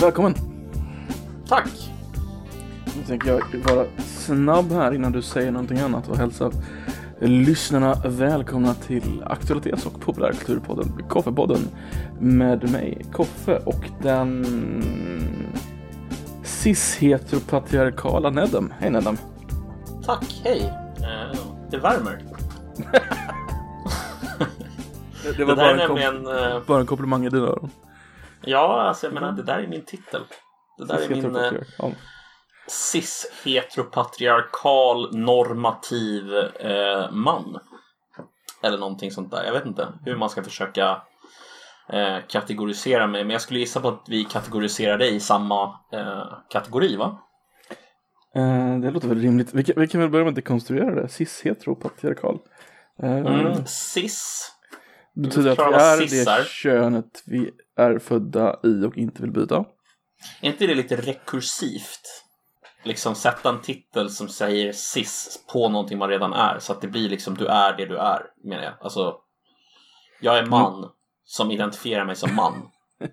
Välkommen! Tack! Nu tänker jag vara snabb här innan du säger någonting annat och hälsa lyssnarna välkomna till aktualitets och populärkulturpodden Koffepodden med mig, Koffe och den cis-heteropatriarkala Nedem. Hej Nedem! Tack, hej! Eh, det värmer. Det, Det var där bara, en nämligen... eh, bara en komplimang i dina öron. Ja, alltså jag menar, det där är min titel. Det där är min eh, Cis-heteropatriarkal. cis-heteropatriarkal normativ eh, man. Eller någonting sånt där. Jag vet inte hur man ska försöka eh, kategorisera mig. Men jag skulle gissa på att vi kategoriserar dig i samma eh, kategori, va? Eh, det låter väl rimligt. Vi kan, vi kan väl börja med att dekonstruera det. Cis-heteropatriarkal. Eh, Mm. Cis. Det betyder att vi är cis är. det könet vi är födda i och inte vill byta. Är inte det lite rekursivt? Liksom sätta en titel som säger cis på någonting man redan är så att det blir liksom du är det du är menar jag. Alltså, jag är man som identifierar mig som man.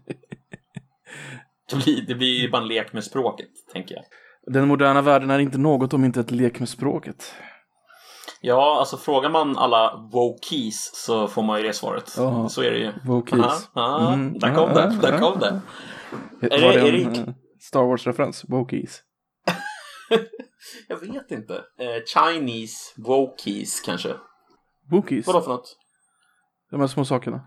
Det blir, det blir ju bara en lek med språket, tänker jag. Den moderna världen är inte något om inte ett lek med språket. Ja, alltså frågar man alla wokies så får man ju det svaret. Ja. Så är det ju. Wokies. Aha, aha, Mm, där kom ja, det, ja, där kom ja. det. Var det- det är en eh, Star Wars-referens? Wokies. Jag vet inte. Eh, Chinese wokies kanske. Wokies? Vadå för något? De här små sakerna.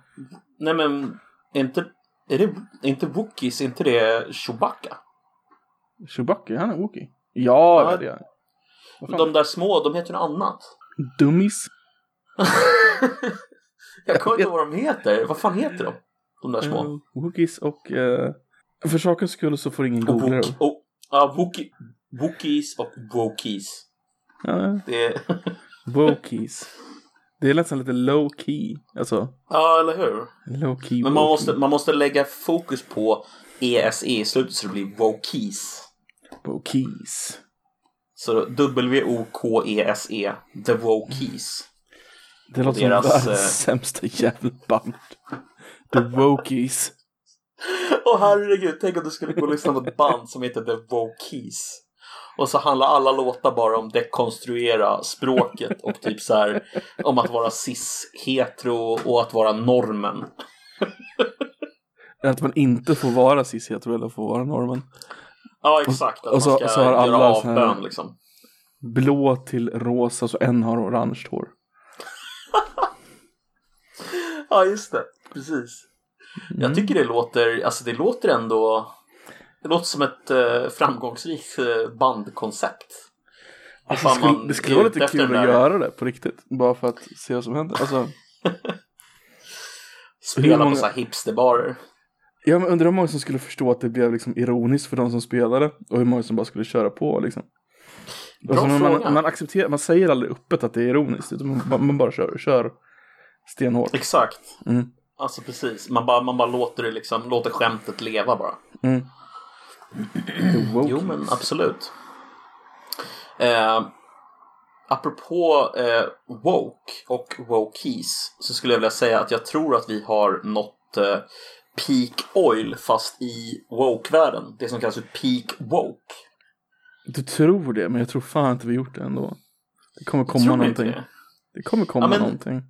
Nej men, är inte, är det, är inte Wookiees, är inte det Chewbacca? Chewbacca, han är Wookie. Ja, Ja. det är han. De där små, de heter något annat. Dummies. Jag kommer inte ihåg vad de heter. Vad fan heter de? De där små. Uh, Wookiees och... eh, för sakens skull så får ingen googla det. oh, ja, Wookie, Wookiees och Wokies. Ja, Det är, Wokies. Det är nästan lite low key. Alltså, ja, eller hur? low key Men man måste, man måste lägga fokus på ESE i slutet så det blir Wokies. Wokies. Så W-O-K-E-S-E, E, The Wokies. Det låter deras, som världens eh, sämsta jävla band. The Wokies. Åh herregud, tänk om du skulle gå och lyssna på ett band som heter The Wokies. Och så handlar alla låtar bara om dekonstruera språket och typ så här om att vara cis-hetero och att vara normen. Att man inte får vara cis-hetero eller får vara normen. Ja, exakt. Och så- man ska så har alla avbön liksom. Blå till rosa så en har orange hår. Ja, just det. Precis. Mm. Jag tycker det låter, alltså det låter ändå, det låter som ett eh, framgångsrikt eh, bandkoncept. Alltså, det, skulle, det skulle vara lite kul att göra det på riktigt. Bara för att se vad som händer. Alltså, Spela många- på så här hipsterbarer. Ja, men undrar hur många som skulle förstå att det blev liksom ironiskt för de som spelade. Och hur många som bara skulle köra på liksom. Bra Alltså, man, fråga. man, man, accepterar, man säger aldrig öppet att det är ironiskt. Utan man, bara- man bara kör, kör stenhårt. Exakt. Mm. Alltså precis. Man bara, man bara låter det liksom, låter skämtet leva bara. Mm. Jo men absolut. Eh, apropå eh, woke och wokies så skulle jag vilja säga att jag tror att vi har nått eh, peak oil fast i woke-världen. Det som kallas för peak woke. Du tror det, men jag tror fan inte vi gjort det ändå. Det kommer komma någonting. det? Det kommer komma Ja, men- någonting.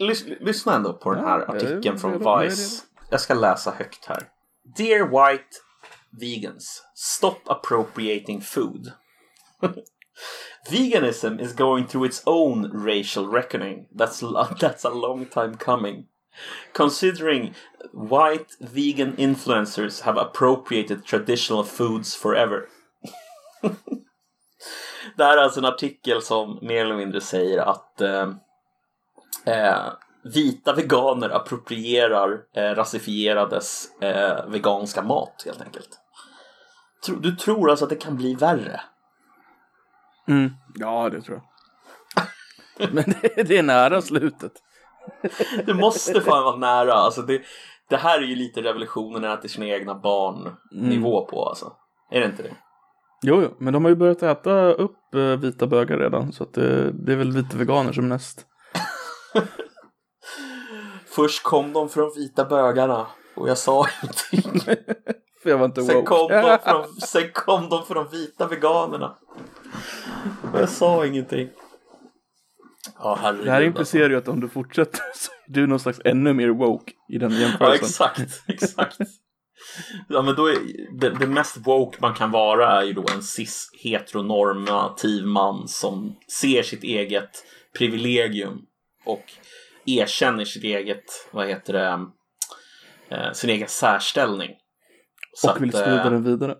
Lys- lyssna ändå på den Ja, här är artikeln redo, från jag är Vice. Jag ska läsa högt här. Dear white vegans, stop appropriating food. Veganism is going through its own racial reckoning. That's that's a long time coming. Considering white vegan influencers have appropriated traditional foods forever. Det här är alltså en artikel som mer eller mindre säger att eh, eh, vita veganer approprierar eh, rasifierades eh, veganska mat helt enkelt. Tro, du tror alltså att det kan bli värre? Mm. Ja, det tror jag. Men det, det är nära slutet. Det måste fan vara nära. Alltså det, det här är ju lite revolutionen att till sina egna barn nivå på alltså. Är det inte det? Jo, jo, men de har ju börjat äta upp eh, vita bögar redan. Så att det, det är väl vita veganer som näst. Först kom de från vita bögarna och jag sa ingenting. För jag var inte Sen kom, de från, sen kom de från vita veganerna. Jag sa ingenting. Ja, herregud. Det här alltså. implicerar ju att om du fortsätter så är du någon slags ännu mer woke i den Ja, jämförelsen. exakt. Exakt. Ja, men då är det, det mest woke man kan vara är ju då en cis heteronormativ man som ser sitt eget privilegium och erkänner sitt eget, vad heter det, eh, sin egen särställning. Så och vill att, sprida eh, den vidare.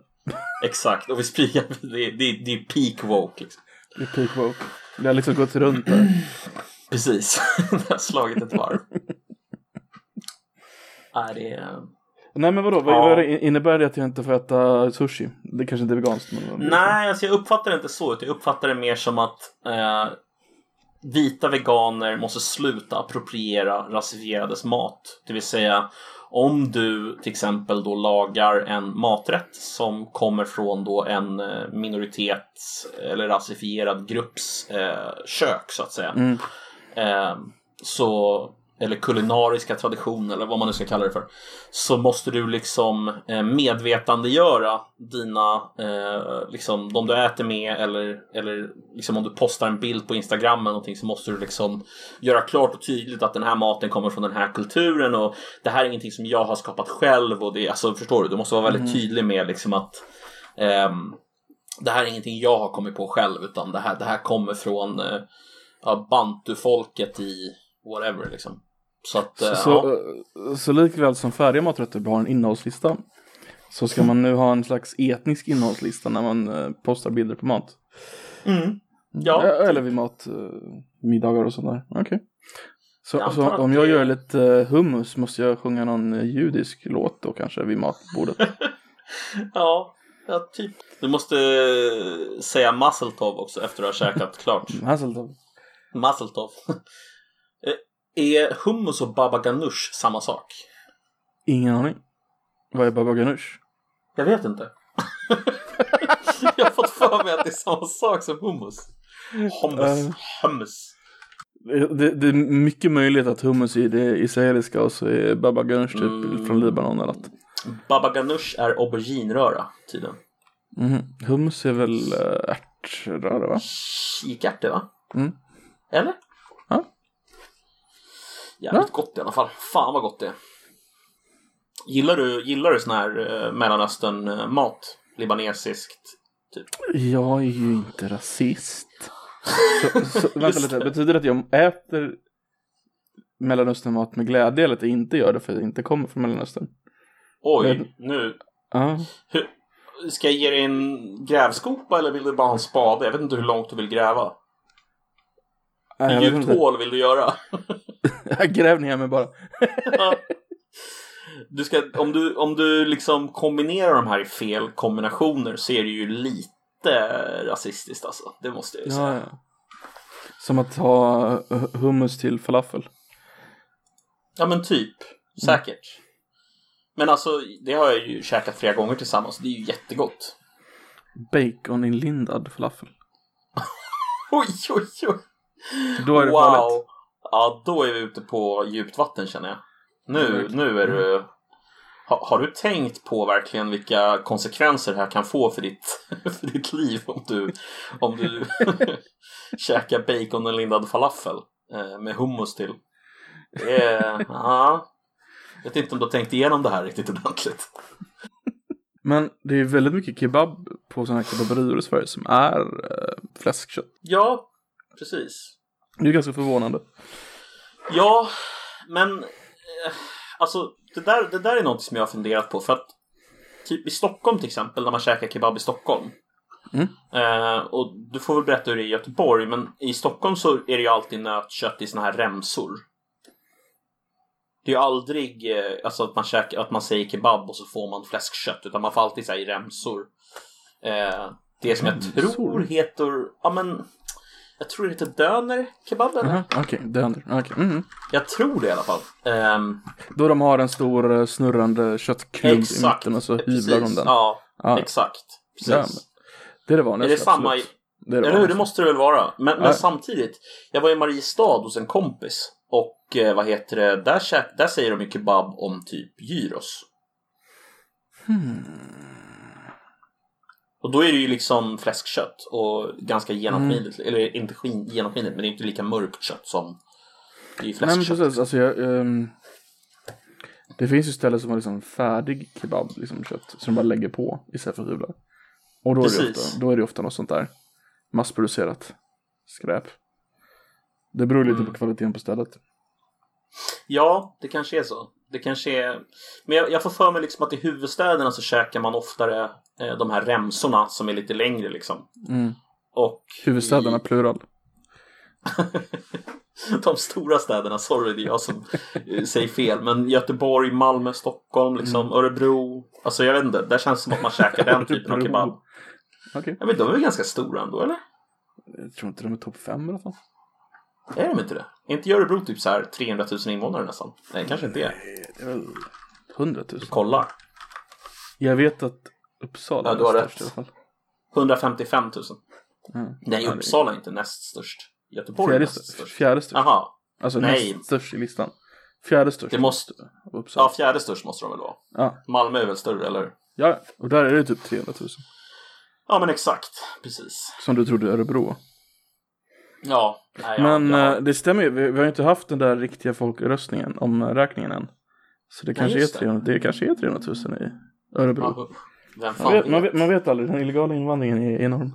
Exakt, och vi sprider, det, det, det är peak woke. Liksom. Det är peak woke. Det har liksom gått runt där. Precis, det har slagit ett varv. Nej, det är... Nej men vadå, vad, Ja. vad innebär det att jag inte får äta sushi? Det kanske inte är veganskt men... Nej, alltså jag uppfattar det inte så. Jag uppfattar det mer som att eh, vita veganer måste sluta appropriera rasifierades mat. Det vill säga om du till exempel då lagar en maträtt som kommer från då en eh, minoritets eller rasifierad grupps eh, kök så att säga. Mm. Eh, så, eller kulinariska tradition eller vad man nu ska kalla det för. Så måste du liksom eh, medvetandegöra dina, eh, liksom de du äter med eller, eller liksom om du postar en bild på Instagram eller någonting så måste du liksom göra klart och tydligt att den här maten kommer från den här kulturen och det här är ingenting som jag har skapat själv och det, alltså förstår du, du måste vara väldigt Mm. tydlig med liksom att ehm, det här är ingenting jag har kommit på själv utan det här, det här kommer från eh, bantufolket i whatever liksom. Så att, eh, Så, ja. så, likväl som färdiga maträtter har en innehållslista så ska man nu ha en slags etnisk innehållslista när man eh, postar bilder på mat. Mm. Ja, Eh, Eller vid mat, eh, middagar och sånt där. Okej. Så, Jag så om jag det- gör lite hummus måste jag sjunga någon judisk låt då kanske vid matbordet. ja, ja, typ. Du måste säga Mazeltov också efter att ha käkat klart. Hasseltov. Mazeltov. Eh, är hummus och baba ganoush samma sak? Ingen aning. Vad är baba ganoush? Jag vet inte. jag har fått för mig att det är samma sak som hummus. Hummus. Eh. Hummus. Det, det, är mycket möjligt att hummus är det israeliska och så är baba ganoush typ Mm. från Libanon eller något. Baba ganoush är auberginröra tydligen. Mhm. Hummus är väl äh, ärtröra va? Kikärtor va? Mm. Eller? Ja. Jävligt gott i alla fall. Fan vad gott det är. Gillar du, gillar du sån här eh, Mellanöstern-mat? Libanesiskt? Typ. Jag är ju inte rasist. Så, så, vänta lite, betyder det att jag äter Mellanösternmat med glädje eller att jag inte gör det för att jag inte kommer från Mellanöstern? Oj, Men- nu. Hur, ska jag ge dig en grävskopa eller vill du bara ha en spade? Jag vet inte hur långt du vill gräva. Hur djupt hål vill du göra? Jag gräver ner mig bara. Du ska, om, du, om du liksom kombinerar de här i fel kombinationer så är det ju lite rasistiskt alltså. Det måste jag ju Ja, säga. ja. Som att ha hummus till falafel. Ja men typ, säkert. Men alltså, det har jag ju käkat flera gånger tillsammans. Det är ju jättegott. Baconinlindad falafel. Oj, oj, oj. Då är det wow. farligt. Ja, då är vi ute på djupt vatten känner jag. Nu, verkligen. nu är du... Har, har du tänkt på verkligen vilka konsekvenser det här kan få för ditt, för ditt liv om du, om du käkar bacon och lindad falafel eh, med hummus till? Det är... Ja. Jag vet inte om du har tänkt igenom det här riktigt ordentligt. Men det är väldigt mycket kebab på sådana här kebaberior i Sverige som är äh, fläskkött. Ja, precis. Det är ganska förvånande. Ja, men eh, alltså det där, det där är något som jag har funderat på för att typ i Stockholm till exempel när man käkar kebab i Stockholm Mm. eh, och du får väl berätta hur det är i Göteborg men i Stockholm så är det ju alltid nötkött i såna här remsor. Det är ju aldrig eh, alltså att man, käkar, att man säger kebab och så får man fläskkött utan man får alltid säga i remsor. Eh, det som jag Remsor? tror heter, ja men jag tror det heter döner kebab eller? Okej, det händer. Okej, mhm. Jag tror det i alla fall. Ehm, Då de har en stor eh, snurrande köttklump i exakt. mitten och så hyvlar de den. Ja, Ja. exakt. Precis. Ja, Det är det är vanligaste. det samma i... absolut. Det är det Eller hur? Det måste det väl vara. Men, men samtidigt, jag var i Mariestad hos en kompis. Och eh, vad heter det, där, där säger de ju kebab om typ gyros. Hmm. Och då är det ju liksom fläskkött och ganska genomskinligt. Eller inte skin, genomskinligt, men det är inte lika mörkt kött som det är ju Nej men fläskkött. precis, alltså jag, ehm, Det finns ju ställen som har liksom färdig kebab, liksom kött, som de bara lägger på istället för att hyvla. Och då är, det ofta, då är det ofta något sånt där massproducerat skräp. Det beror lite Mm. på kvaliteten på stället. Ja, det kanske är så. Det kanske är... Men jag, jag får för mig liksom att i huvudstäderna så käkar man oftare eh, de här remsorna som är lite längre liksom. Mm. Och Huvudstäderna plural. de stora städerna, sorry det är jag som eh, säger fel, men Göteborg, Malmö, Stockholm, liksom, Mm. Örebro. Alltså jag vet inte, där känns det som att man käkar den typen av kebab. Okej. Ja, men de är väl ganska stora ändå, eller? Jag tror inte de är topp fem eller så. Är de inte det? Är inte Örebro typ så här 300 000 invånare nästan? Nej, kanske inte är. Det är väl 100 000. Kollar. Jag vet att Uppsala Ja, du har är rätt. störst i alla fall. 155 000. Mm. Nej, är- Uppsala är inte näst störst. Göteborg är Fjärde näst störst. Fjärde störst. Jaha. Alltså Nej. näst störst i listan. Fjärde störst. Det måste- Uppsala. Ja, fjärde störst måste de väl vara. Ja. Malmö är väl större, eller? ja, och där är det typ 300 000. Ja, men exakt. Precis. Som du trodde Örebro. Ja. Nej, Men ja. eh, det stämmer ju, vi, vi har ju inte haft den där riktiga folkröstningen om räkningen än. Så det kanske, är just det. 300, det kanske är 300 000 i Örebro. Man, fan vet, man, vet, man vet aldrig, den illegala invandringen är enorm.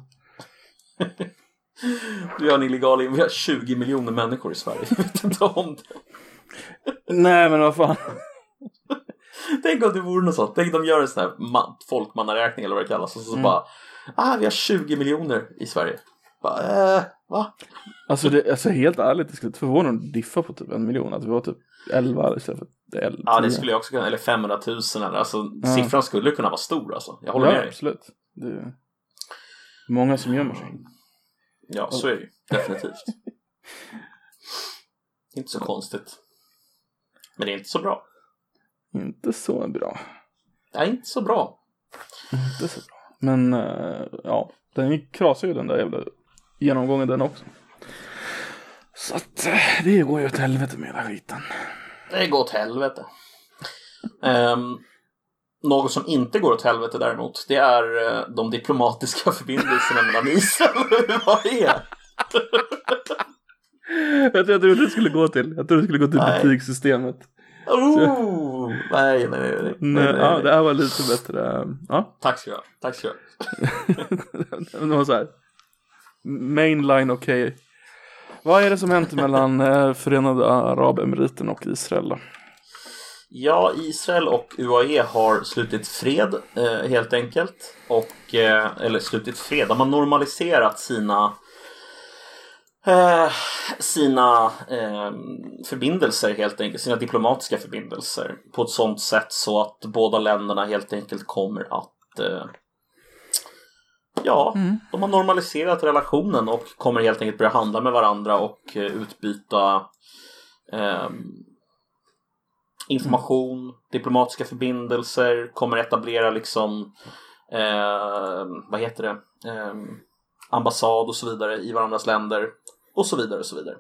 Vi har en illegal Vi har 20 miljoner människor i Sverige. Jag vet inte om det. Nej men vad fan. Tänk om det vore något sånt. Tänk om de gör en sån här ma- folkmannaräkning eller vad det kallas. Och så Mm. bara, ah vi har 20 miljoner i Sverige. Bara, äh, va? Alltså, det, alltså helt ärligt, det skulle inte förvåna om det diffar på typ en miljon. Att vi var typ 11 istället för 11. Ja, det 10. skulle jag också kunna. Eller 500 000 eller alltså. Ja. Siffran skulle kunna vara stor alltså. Jag håller ja, med dig. absolut. Det är många som gömmer sig. Ja, så är det ju. Definitivt. inte så konstigt. Men det är inte så bra. Inte så bra. Nej, inte så bra. Inte så bra. Men eh, ja, den gick- krasade ju den där jävla genomgången den också. Så att eh, det går ju åt helvete med hela skiten. Det går åt helvete. Um, något som inte går åt helvete däremot, det är eh, de diplomatiska förbindelserna mellan Israel och UAE. Jag trodde trodde det skulle gå till. Jag trodde det skulle gå till Nej. betygssystemet. Oh, nej, nej, nej, nej, nej, ja, det här var lite bättre. Ja, Tack ska du ha. Tack ska du ha. så här. Mainline okej. Vad är det som hänt mellan eh, Förenade Arabemiraten och Israel då? Ja, Israel och UAE har slutit fred eh, helt enkelt. Och, eh, eller slutit fred, de har normaliserat sina eh, sina eh, förbindelser helt enkelt, sina diplomatiska förbindelser på ett sådant sätt så att båda länderna helt enkelt kommer att eh, Ja, Mm. de har normaliserat relationen och kommer helt enkelt börja handla med varandra och eh, utbyta ehm, information, diplomatiska förbindelser, kommer etablera liksom eh, vad heter det, eh, ambassad och så vidare i varandras länder och så vidare och så vidare.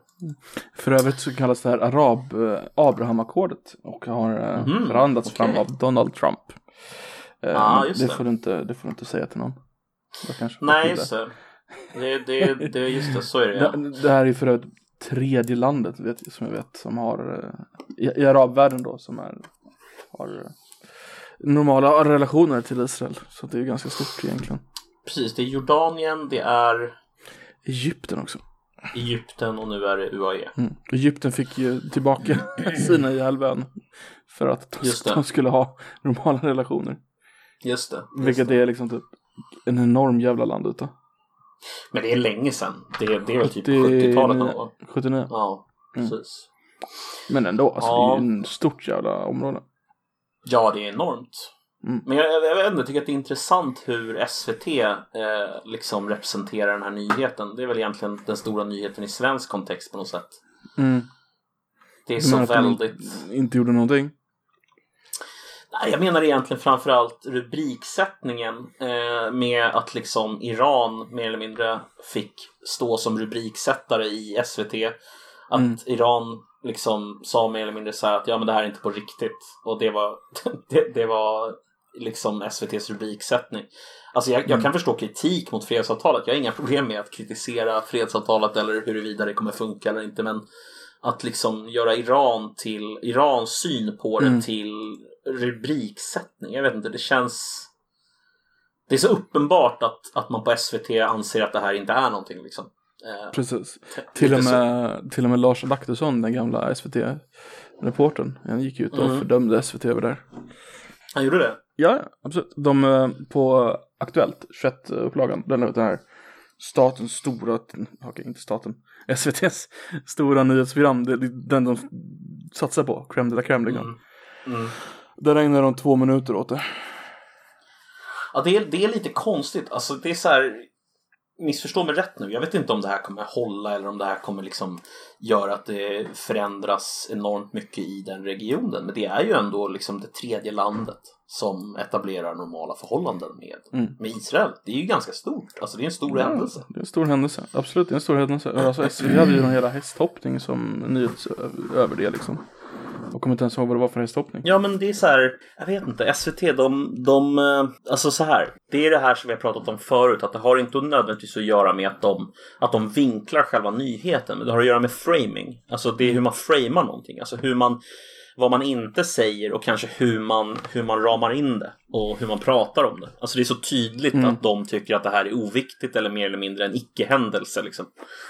För övrigt så kallas det här Arab eh, Abrahamakkordet och har eh, Mhm, förhandlats okej. fram av Donald Trump. Eh, Ah, det. Får du inte, det får du inte säga till någon. Nej, just det. Det, det, det, just det, så är det ja. Det, det här är för övrigt tredje landet vet, som jag vet som har eh, i, i arabvärlden då som är, har eh, normala relationer till Israel. Så det är ju ganska stort egentligen. Precis, det är Jordanien, det är Egypten också. Egypten och nu är det UAE. Mm. Egypten fick ju tillbaka Sinai-halvön för att de, de skulle ha normala relationer. Just det. Just Vilket det. är liksom typ en enorm jävla land ute. Men det är länge sedan. Det, det är väl typ Det är 70-talet någon gång. 79. Ja, Mm. precis. Men ändå, alltså Ja. det är ju ett stort jävla område. Ja, det är enormt. Mm. Men jag, jag, jag jag tycker att det är intressant hur SVT eh, liksom representerar den här nyheten. Det är väl egentligen den stora nyheten i svensk kontext på något sätt. Mm. Det är så väldigt... Inte gjorde någonting? Jag menar egentligen framförallt rubriksättningen eh, med att liksom Iran mer eller mindre fick stå som rubriksättare i SVT. Att Mm. Iran liksom sa mer eller mindre så här att ja men det här är inte på riktigt. Och det var, det, det var liksom SVTs rubriksättning. Alltså jag, jag Mm. kan förstå kritik mot fredsavtalet. Jag har inga problem med att kritisera fredsavtalet eller huruvida det kommer funka eller inte. Men att liksom göra Iran till Irans syn på det Mm. till rubriksättning. Jag vet inte, det känns det är så uppenbart att, att man på SVT anser att det här inte är någonting liksom. Eh, Precis. Till och, med, till och med Lars Adaktusson, den gamla SVT-reportern, han gick ut och Mm. fördömde SVT över det. Han gjorde det? Ja, absolut. De eh, på Aktuellt, 21-upplagan, den, den här statens stora, okej inte staten, SVTs stora nyhetsprogram, den de satsar på, crème de la crème liksom. Mm. Mm. Där ägnar de två minuter åt det. Ja, det är, det är lite konstigt. Alltså, det är så här, missförstå mig rätt nu. Jag vet inte om det här kommer hålla eller om det här kommer liksom göra att det förändras enormt mycket i den regionen. Men det är ju ändå liksom det tredje landet som etablerar normala förhållanden med, Mm. med Israel. Det är ju ganska stort. Alltså det är en stor händelse. Det är en stor händelse, absolut det är en stor händelse. Alltså SVT hade ju någon hela hästhoppning som nyhets över det liksom. Jag kommer inte ens ihåg vad det var för hästhoppning. Ja men det är så här, jag vet inte, SVT de, de, eh, alltså så här, det är det här som vi har pratat om förut, att det har inte nödvändigtvis att göra med att de, att de vinklar själva nyheten, men det har att göra med framing. Alltså det är hur man framar någonting, alltså hur man, vad man inte säger och kanske hur man, hur man ramar in det och hur man pratar om det. Alltså det är så tydligt Mm. att de tycker att det här är oviktigt eller mer eller mindre en icke-händelse liksom.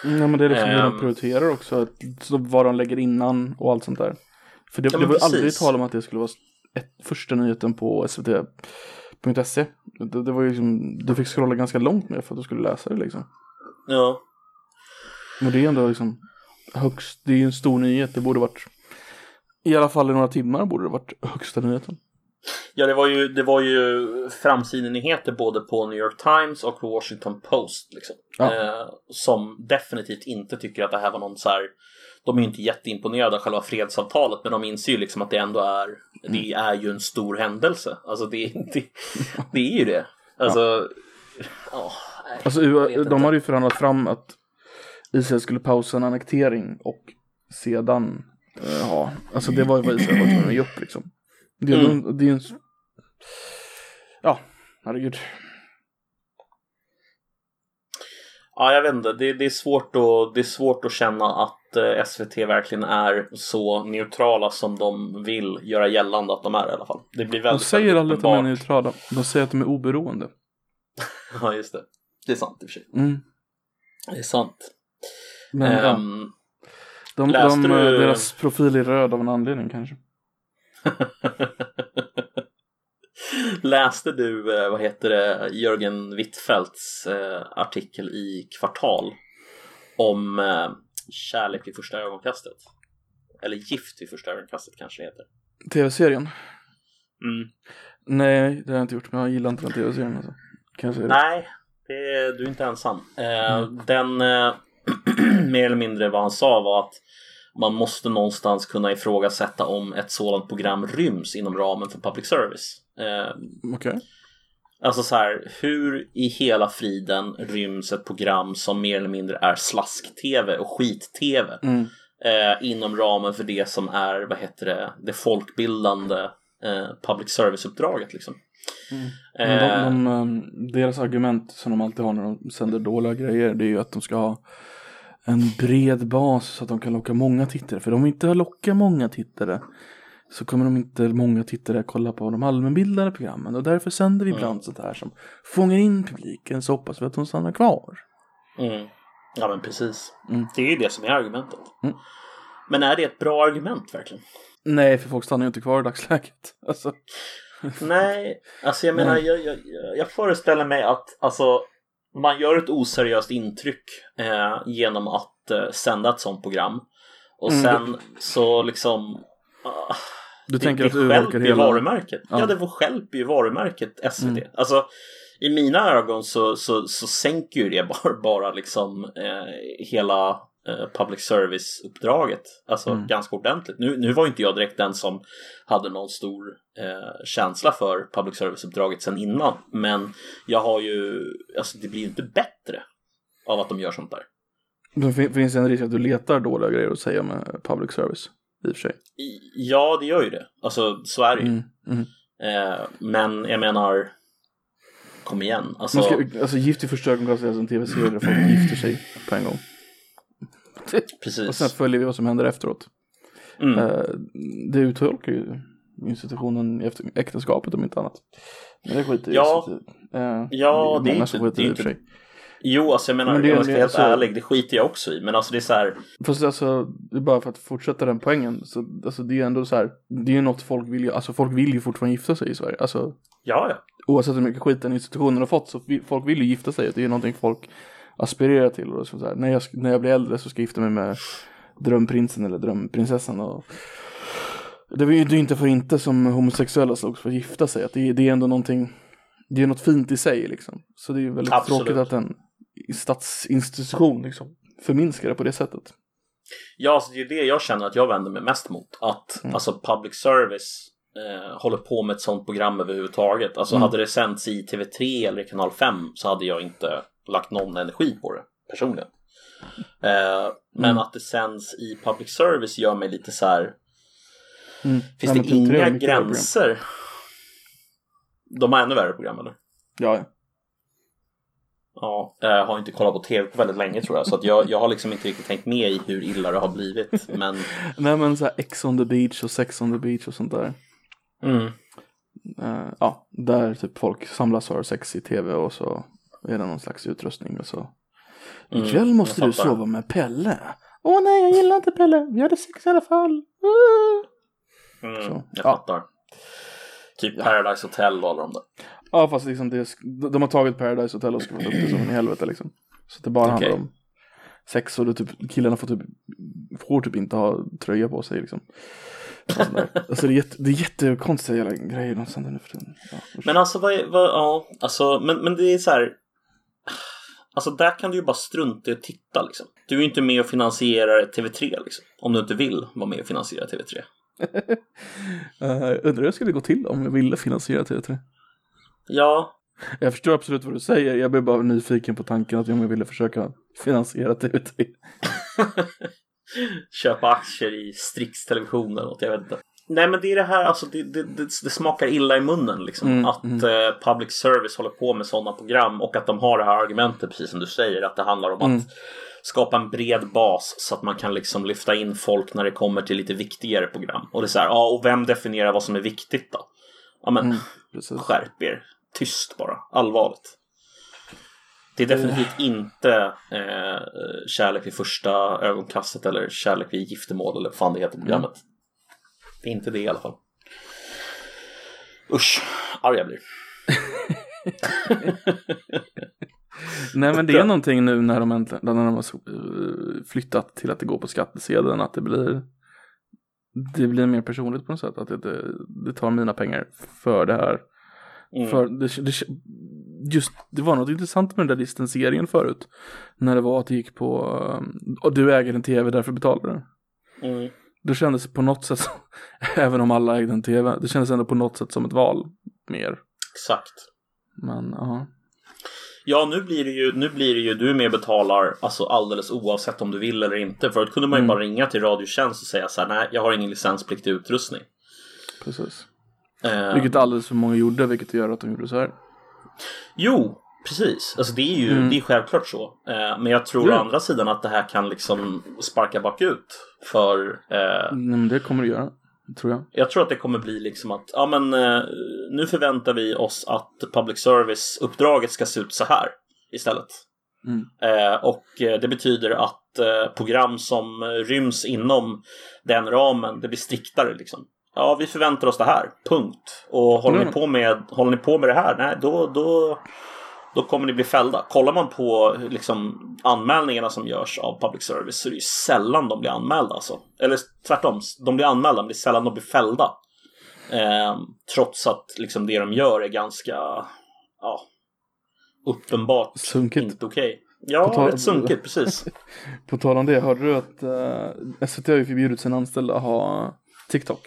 Mm, Ja men det är liksom hur de prioriterar också, att, vad de lägger innan och allt sånt där. För det, Ja, det var ju aldrig precis. tal om att det skulle vara ett, första nyheten på svt.se. Det, det var ju liksom, du fick scrolla ganska långt ner för att du skulle läsa det liksom. Ja. Men det är ändå liksom högst, det är ju en stor nyhet, det borde varit i alla fall i några timmar borde det varit högsta nyheten. Ja, det var ju, det var ju framsidenyheter både på New York Times och på Washington Post. Liksom. Ja. Eh, som definitivt inte tycker att det här var någon så här... De är inte jätteimponerade av själva fredsavtalet men de inser ju liksom att det ändå är Det är ju en stor händelse. Alltså det, det, det är ju det. Alltså... ja, nej, Alltså de inte. hade ju förhandlat fram att Israel skulle pausa en annektering och sedan, eh, ja, alltså det var ju vad Israel var tvungen att ge upp liksom. Det är ju Mm. en- ju en, ja, herregud. Ja, jag vet inte. Det, det, är svårt att, det är svårt att känna att eh, SVT verkligen är så neutrala som de vill göra gällande att de är i alla fall. Det blir De väldigt, säger väldigt aldrig att de är neutrala, de säger att de är oberoende. Ja, just det. Det är sant i och för sig. Mm. Det är sant. Men Ehm, de, de, eh, du- deras profil är röd av en anledning kanske. läste du, eh, vad heter det, Jörgen Wittfeldts eh, artikel i Kvartal om eh, kärlek vid första ögonkastet? Eller gift vid första ögonkastet kanske det heter. Tv-serien? Mm. Nej, det har jag inte gjort, men jag gillar inte den tv-serien alltså. Kan jag säga det? Nej, det är, du är inte ensam. Eh, Mm. Den, eh, mer eller mindre vad han sa var att man måste någonstans kunna ifrågasätta om ett sådant program ryms inom ramen för public service. Eh, Okej. Alltså så här, hur i hela friden ryms ett program som mer eller mindre är slask-tv och skit-tv Mm. eh, inom ramen för det som är, vad heter det, det folkbildande eh, public service-uppdraget liksom. Mm. Eh, de, de, eh, deras argument som de alltid har när de sänder dåliga grejer det är ju att de ska ha en bred bas så att de kan locka många tittare. För de inte lockar många tittare så kommer de inte många tittare kolla på de allmänbildade programmen och därför sänder vi ibland sånt här som fångar in publiken så hoppas vi att de stannar kvar. Mm. Ja men precis. Mm. Det är ju det som är argumentet. Mm. Men är det ett bra argument verkligen? Nej, för folk stannar ju inte kvar i dagsläget. Alltså, Nej, alltså jag menar jag, jag, jag föreställer mig att alltså, man gör ett oseriöst intryck eh, genom att eh, sända ett sånt program. Och Mm. sen så liksom ah, du det, tänker det att du urholkar hela... varumärket. Ja. Ja. det stjälper ju varumärket SVT. Mm. Alltså, I mina ögon så, så, så sänker ju det bara, bara liksom eh, hela eh, public service-uppdraget. Alltså Mm. ganska ordentligt. Nu, nu var inte jag direkt den som hade någon stor eh, känsla för public service-uppdraget sen innan. Men jag har ju, alltså det blir ju inte bättre av att de gör sånt där. Det fin- finns en risk att du letar dåliga grejer att säga med public service. I och för sig. Ja, det gör ju det. Alltså så är det ju. Mm. Mm. Eh, men jag menar, kom igen. Alltså, Man ska, alltså Gift i första ögonkastet är alltså en tv-serie där folk gifter sig på en gång. precis. Och sen följer vi vad som händer efteråt. Mm. Eh, det uttolkar ju institutionen efter äktenskapet om inte annat. Men det skiter Ja. jag i. Eh, Ja, det är inte- det är inte-. Jo, alltså jag menar, Men det är- om jag ska vara helt alltså- ärlig, det skiter jag också i. Men alltså det är så här, Fast alltså, bara för att fortsätta den poängen. Så, alltså, det är ju ändå så här, det är ju något folk vill ju, alltså folk vill ju fortfarande gifta sig i Sverige. Alltså, ja, ja. oavsett hur mycket skit den institutionen har fått så folk vill ju gifta sig. Det är ju någonting folk aspirerar till. Och så så här, när, jag, när jag blir äldre så ska jag gifta mig med drömprinsen eller drömprinsessan. Och det är ju det inte för inte som homosexuella slogs för att gifta sig. Att det, är- det är ändå någonting, det är något fint i sig liksom. Så det är ju väldigt Absolut. tråkigt att en statsinstitution liksom förminskar det på det sättet. Ja, alltså det är det jag känner att jag vänder mig mest mot. Att Mm. alltså public service eh, håller på med ett sånt program överhuvudtaget. Alltså Mm. hade det sänts i TV3 eller i kanal 5 så hade jag inte lagt någon energi på det personligen. Eh, men Mm. att det sänds i public service gör mig lite så här. Mm. Finns men det P3 har inga gränser? De har ännu värre program eller? Ja, ja. Ja, jag har inte kollat på tv på väldigt länge tror jag. Så att jag, jag har liksom inte riktigt tänkt med i hur illa det har blivit. Men Nej men så här X on the beach och Sex on the beach och sånt där. mm, Eh, ja, där typ folk samlas och har sex i tv och så är det någon slags utrustning och så. Mm, Ikväll måste du sova med Pelle. Åh nej, jag gillar inte Pelle. Vi hade sex i alla fall. Uh. mm, Så, jag ja. fattar. Typ Paradise Hotel och alla de där. Ja, fast liksom det, de har tagit Paradise Hotel och skruvat upp det som en helvete liksom. Så det bara handlar Okej. om sex och det typ, killarna får typ, får typ inte ha tröja på sig liksom. Alltså det är, jätte, det är jättekonstiga jävla grejer de sänder nu för tiden. Ja. Men alltså vad, är- vad ja, alltså, men, men det är så här. Alltså där kan du ju bara strunta i att titta liksom. Du är ju inte med och finansierar TV3 liksom. Om du inte vill vara med och finansiera TV3. Uh, undrar hur det skulle gå till om jag ville finansiera TV3. Ja, Jag förstår absolut vad du säger, jag blev bara nyfiken på tanken att jag ville försöka finansiera TV3. köpa aktier i Strix Television eller något, jag vet inte. Nej men det är det här, alltså det, det, det, det smakar illa i munnen liksom. Mm, att mm. eh, public service håller på med sådana program och att de har det här argumentet precis som du säger. Att det handlar om Mm. att skapa en bred bas så att man kan liksom lyfta in folk när det kommer till lite viktigare program. Och det är så här, ja och vem definierar vad som är viktigt då? Ja men Mm, skärp er. Tyst bara, allvarligt. Det är definitivt inte eh, kärlek vid första ögonkastet eller kärlek vid giftermål eller vad fan det heter programmet. Det är inte det i alla fall. Usch, arg jag blir. Nej men det är någonting nu när de äntligen, när de har eh, flyttat till att det går på skattesedeln, att det blir det blir mer personligt på något sätt, att det, det, det tar mina pengar för det här. Mm. För det, det, just, det var något intressant med den där distanseringen förut. När det var att det gick på, eh, och du äger en tv därför betalar du. Mm. Det kändes på något sätt, även om alla ägde en tv, det kändes ändå på något sätt som ett val mer. Exakt. Men ja. Ja, nu blir det ju, nu blir det ju, du med betalar alltså alldeles oavsett om du vill eller inte. Förut kunde man ju Mm. bara ringa till Radiotjänst och säga så här, nej, jag har ingen licenspliktig utrustning. Precis. Eh, Vilket alldeles för många gjorde, vilket gör att de gjorde så här. Jo, precis. Alltså det är ju Mm. det är självklart så. Eh, men jag tror Ja. å andra sidan att det här kan liksom sparka bakut. För eh, men det kommer det göra, tror jag. jag tror att det kommer bli liksom att ja, men, eh, nu förväntar vi oss att public service-uppdraget ska se ut så här istället. Mm. Eh, och eh, det betyder att eh, program som ryms inom den ramen, det blir striktare liksom. Ja, vi förväntar oss det här, punkt. Och håller, Mm. ni, på med, håller ni på med det här, nej, då, då, då kommer ni bli fällda. Kollar man på liksom, anmälningarna som görs av public service så är det ju sällan de blir anmälda. Alltså. Eller tvärtom, de blir anmälda men det är sällan de blir fällda. Eh, trots att liksom, det de gör är ganska ja, uppenbart Sunkigt. inte okej. Ja, På tal- rätt sunkigt, precis. På tal om det, hörde du att uh, SVT har ju förbjudit sina anställda att ha TikTok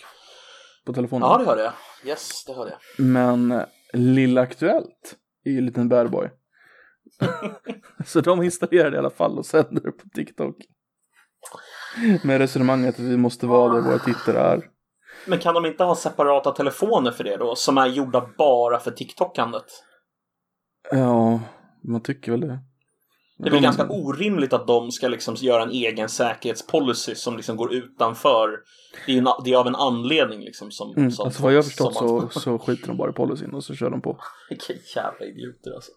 på telefonen? Ja, det hörde jag. Yes, det hörde jag. Men Lilla Aktuellt är ju en liten bad boy. Så de installerar det i alla fall och sänder det på TikTok. Med resonemanget att vi måste vara där våra tittare är. Men kan de inte ha separata telefoner för det då? Som är gjorda bara för TikTokandet? Ja, man tycker väl det. Det är väl ganska orimligt att de ska liksom göra en egen säkerhetspolicy som liksom går utanför. Det är, ju det är av en anledning liksom. Som, Mm, som, alltså vad jag förstått så, så skiter de bara i policyn och så kör de på. Vilka jävla idioter alltså.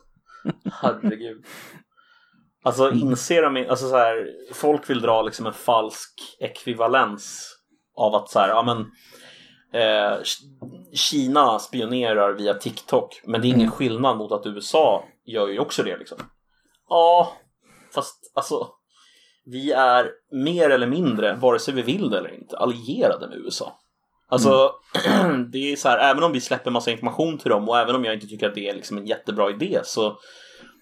Herregud. Alltså inser de alltså så här, folk vill dra liksom en falsk ekvivalens av att så här, ja men eh, Kina spionerar via TikTok men det är ingen Mm. skillnad mot att USA gör ju också det liksom. Ja, fast alltså vi är mer eller mindre, vare sig vi vill det eller inte, allierade med USA. Alltså, det är så här, även om vi släpper massa information till dem och även om jag inte tycker att det är liksom en jättebra idé så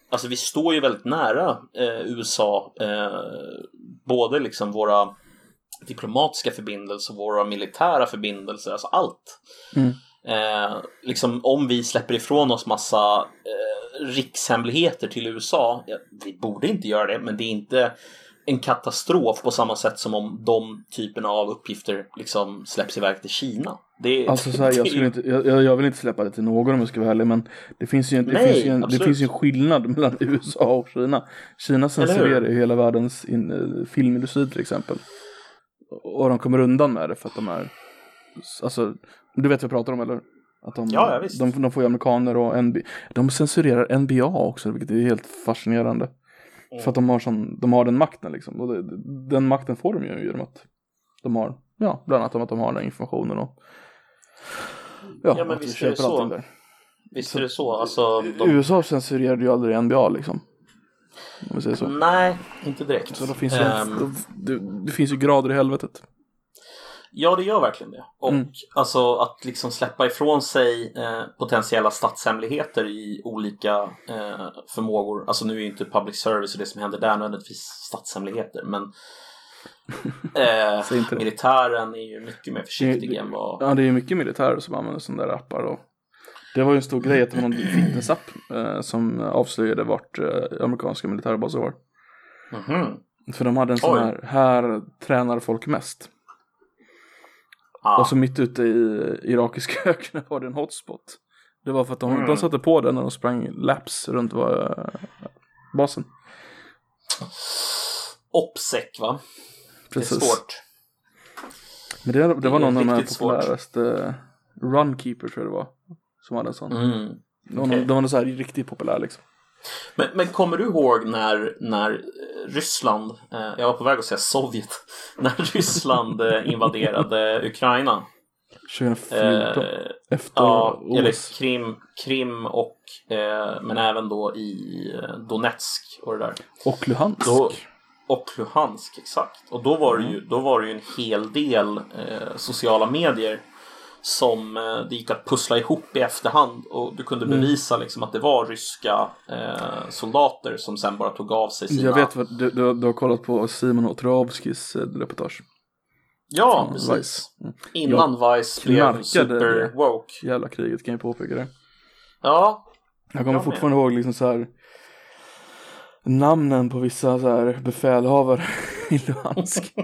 Alltså vi står ju väldigt nära eh, USA, eh, både liksom våra diplomatiska förbindelser och våra militära förbindelser, alltså allt. Mm. Eh, liksom om vi släpper ifrån oss massa eh, rikshemligheter till USA, ja, vi borde inte göra det, men det är inte en katastrof på samma sätt som om de typerna av uppgifter liksom släpps iväg till Kina. Det, Alltså så här, jag, skulle inte, jag, jag vill inte släppa det till någon om jag ska vara ärlig men det finns ju en, det Nej, finns ju en, det finns en skillnad mellan USA och Kina. Kina censurerar ju hela världens in, filmindustri till exempel. Och de kommer undan med det för att de är, alltså, du vet vad jag pratar om eller? Att de, Ja, ja, visst. de, de får ju amerikaner och NB, de censurerar NBA också vilket är helt fascinerande. Mm. För att de har, sån, de har den makten liksom. Och det, den makten får de ju genom att de har, ja, bland annat om att de har den informationen och ja, Ja, men visst är det så. där. Visst är det så. Alltså, de... USA censurerade ju aldrig NBA liksom. Om vi säger så. Nej, inte direkt. Så då finns ju, Ehm, då, det, det finns ju grader i helvetet. Ja, det gör verkligen det. Och Mm. alltså att liksom släppa ifrån sig eh, potentiella statshemligheter i olika eh, förmågor. Alltså nu är ju inte public service och det som händer där nödvändigtvis statshemligheter, men eh, militären är ju mycket mer försiktig Det- än vad... Ja, det är ju mycket militärer som använder sådana där appar och det var ju en stor grej att det var någon fitnessapp eh, som avslöjade vart eh, amerikanska militärbaser var. Mhm. För de hade en sån Oj. här, här tränar folk mest. Ja. Och så mitt ute i irakiska öknen var det en hotspot. Det var för att de, Mm. de satte på den när de sprang laps runt var, basen. Opsec, va? Det är Precis. svårt. Men det, det Det var någon av de här populäraste Runkeeper tror jag det var. Som hade en sån. Mm. De, okej. de var så här riktigt populär liksom. Men, men kommer du ihåg när, när eh, Ryssland, eh, jag var på väg att säga Sovjet, när Ryssland eh, invaderade Ukraina? 2014. Eh, efter ja, eller OS. Krim, Krim och, eh, men även då i Donetsk och det där. Och Luhansk. Då, och Luhansk, exakt. Och då var det ju, Mm. då var det ju en hel del sociala medier som eh, det gick att pussla ihop i efterhand och du kunde Mm. bevisa liksom att det var ryska eh, soldater som sen bara tog av sig sina... Jag vet vad, du, du, du har kollat på Simon Otrovskis eh, reportage. Ja, precis. Vice. Mm. Innan Vice blev super woke. Jävla kriget kan jag påpeka det. Ja, Jag kommer Jag fortfarande ihåg liksom så här namnen på vissa så här befälhavare i Luhansk.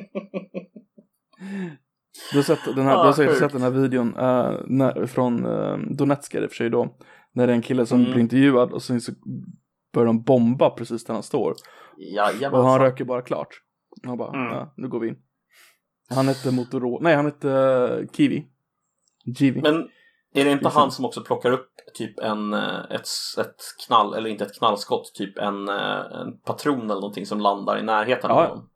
Du har, sett den här, Ja, du har säkert sett den här videon eh, när, från uh, Donetsk är det för sig då. När det är en kille som Mm. blir intervjuad och sen så börjar de bomba precis där han står. Och han jajamensan. röker bara klart. Han bara, Mm. ja, nu går vi in. Han hette Motorola, nej han hette uh, Kiwi. Givi. Men är det inte han som också plockar upp typ en, ett, ett knall, eller inte ett knallskott, typ en, en patron eller någonting som landar i närheten Ja, av honom?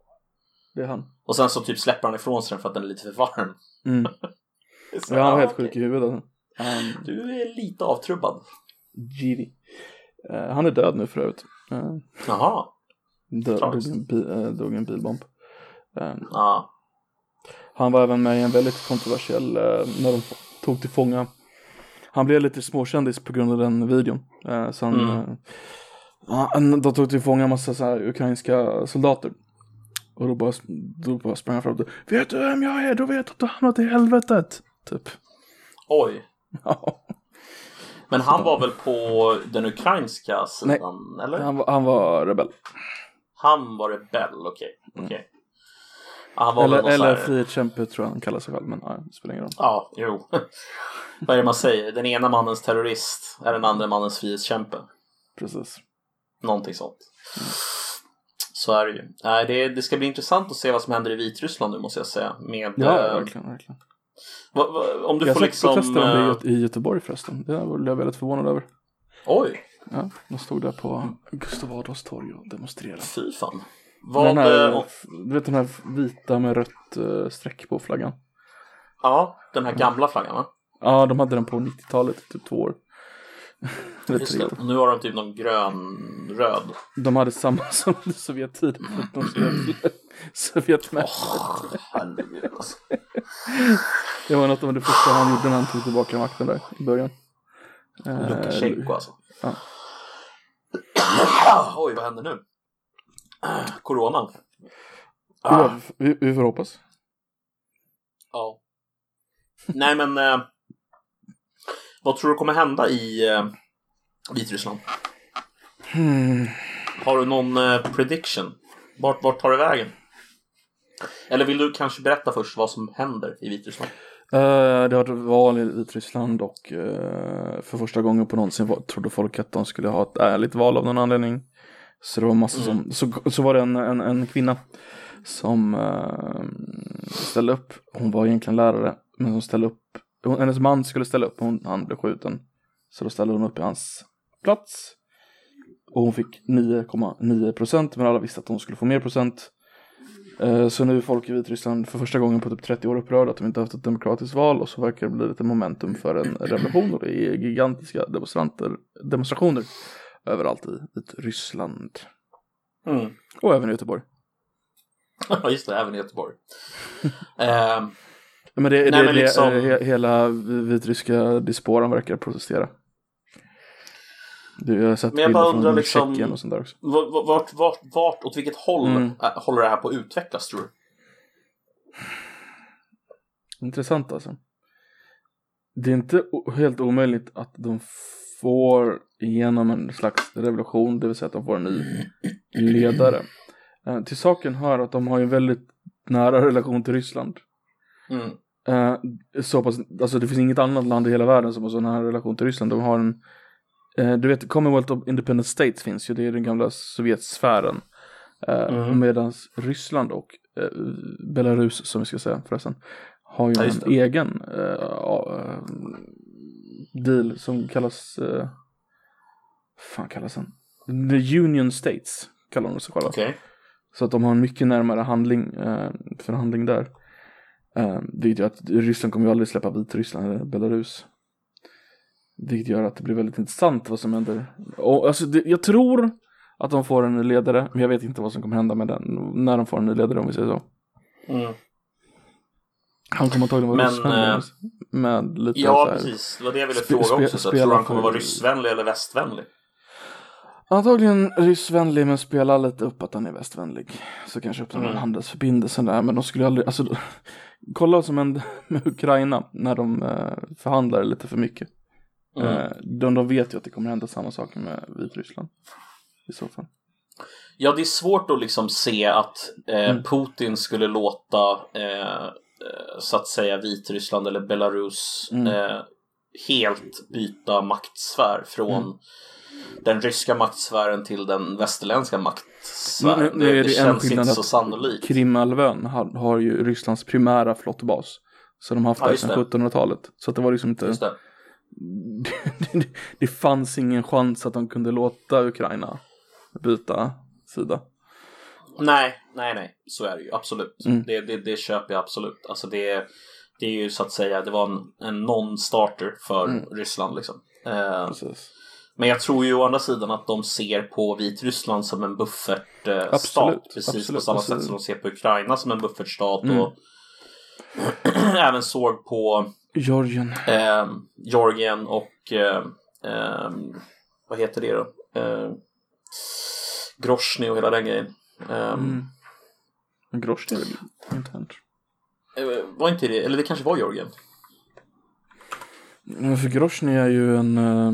Det är han. Och sen så typ släpper han ifrån sig den för att den är lite för varm. Mm. Så Ja, han var helt okej. sjuk i huvudet. Um, Du är lite avtrubbad. Givi. Eh, han är död nu för övrigt. Uh, Jaha. dö, dog, en bi- eh, dog i en bilbomb. Eh, Ja. han var även med i en väldigt kontroversiell, eh, när de tog till fånga. Han blev lite småkändis på grund av den videon. Uh, så han, Mm. eh, han- de tog till fånga en massa så här, ukrainska soldater. Och då bara, då bara sprang han fram och Vet du vem jag är? Då vet du att du hamnat i helvetet. Typ. Oj. Ja. Men han var väl på den ukrainska sidan, eller? han, var, han var rebell. Han var rebell, okej. okej. Han var Eller, eller här- frihetskämpe tror jag han kallar sig själv, men ja, det spelar ingen roll. Ja, jo. Vad är det man säger? Den ena mannens terrorist är den andra mannens frihetskämpe. Precis. Någonting sånt. Så är det ju. Nej, det, det ska bli intressant att se vad som händer i Vitryssland nu måste jag säga. Med, Ja, eh, verkligen, verkligen. vad- vad- om du Jag får liksom... protester om det i eh, i Göteborg förresten. Det blev jag väldigt förvånad över. Oj, Ja, de stod där på Gustav Adolfs torg och demonstrerade. fy fan. Den Vad... här, eh, du vet den här vita med rött streck på flaggan? Ja, den här gamla flaggan va? Ja, de hade den på 90-talet i typ två år. Just det. nu har de typ någon grön, röd. De hade samma som under Sovjettiden. för att de Sovjet, Sovjetmässigt. Herregud alltså. Det var något av det första han gjorde när han tog tillbaka makten där i början. Eh, Lukasjenko alltså. ja. Oj, vad händer nu? Corona. ja, vi, vi får hoppas. Ja. Nej men eh, Vad tror du kommer hända i eh, Vitryssland? Hmm. Har du någon eh, prediction? Vart, vart tar det vägen? Eller vill du kanske berätta först vad som händer i Vitryssland? Eh, det har varit val i Vitryssland och eh, för första gången på någonsin var, trodde folk att de skulle ha ett ärligt val av någon anledning. Så det var massor som, så, så var det en, en, en kvinna som eh, ställde upp. Hon var egentligen lärare, men hon ställde upp. Hon, hennes man skulle ställa upp, hon, han blev skjuten. Så då ställde hon upp i hans plats. Och hon fick 9,9 procent, men alla visste att hon skulle få mer procent. Eh, Så nu är folk i Vitryssland för första gången på typ 30 år upprörda att de inte haft ett demokratiskt val och så verkar det bli lite momentum för en revolution och det är gigantiska demonstranter, demonstrationer överallt i Vitryssland. Mm. Och även i Göteborg. Ja, just det, även i Göteborg. eh, Ja, Men det, Nej, det, men liksom- eh, he, hela vitryska diasporan verkar protestera. Du, jag har sett Men jag bilder bara från undrar liksom- Tjeckien och sånt där också. vart, vart, vart, vart, åt vilket håll Mm. eh, håller det här på att utvecklas tror du? Intressant alltså. Det är inte helt omöjligt att de får igenom en slags revolution, det vill säga att de får en ny ledare. Eh, till saken hör att de har en väldigt nära relation till Ryssland. Mm. Eh, så pass, alltså det finns inget annat land i hela världen som har så nära relation till Ryssland. De har en, eh, du vet Commonwealth of Independent States finns ju, det är den gamla Sovjetsfären. Eh, Mm. Medan Ryssland och eh, Belarus, som vi ska säga förresten, har ju Ja, en egen eh, eh, deal som kallas, eh, fan kallas den? The Union States kallar de sig själva. Okej. Så att de har en mycket närmare handling, förhandling där. Eh, vilket gör att Ryssland kommer ju aldrig släppa Vitryssland eller Belarus. Vilket gör att det blir väldigt intressant vad som händer. Och, alltså, det, jag tror att de får en ny ledare, men jag vet inte vad som kommer hända med den när de får en ny ledare om vi säger så. Mm. Han kommer antagligen vara ryssvänlig eh, med lite Ja, här, precis. Det var det jag ville Spe- fråga också. Så spela tror han kommer vara ryssvänlig eller västvänlig? Antagligen ryssvänlig men spelar lite upp att han är västvänlig. Så kanske öppnar Mm. handelsförbindelse där men de skulle aldrig, alltså kolla vad som hände med Ukraina när de eh, förhandlar lite för mycket. Mm. Eh, de, de vet ju att det kommer hända samma sak med Vitryssland. I så fall. Ja, det är svårt att liksom se att eh, Mm. Putin skulle låta eh, så att säga Vitryssland eller Belarus Mm. helt byta maktsfär från Mm. Den ryska maktsfären till den västerländska maktsfären. Nu- nu det det, känns inte så sannolikt. Krimhalvön har, har ju Rysslands primära flottbas. Så de har haft Ja, det sedan det. 1700-talet. Så det var liksom inte, det. det, det fanns ingen chans att de kunde låta Ukraina byta sida. Nej, nej, nej, så är det ju absolut. Mm. Det, det, det köper jag absolut. Alltså det, det är ju så att säga, det var en, en non-starter för Mm. Ryssland liksom. Eh, Precis. Men jag tror ju å andra sidan att de ser på Vitryssland som en buffertstat. Absolut, precis på absolut, samma alltså- sätt som de ser på Ukraina som en buffertstat. Mm. Och även såg på Georgien. eh, Georgien och eh, eh, vad heter det då? Eh, Grozny och hela den grejen. Eh, Mm. Men Grozny är väl internt? Eh, Var inte det, eller det kanske var Georgien? För Grozny är ju en eh,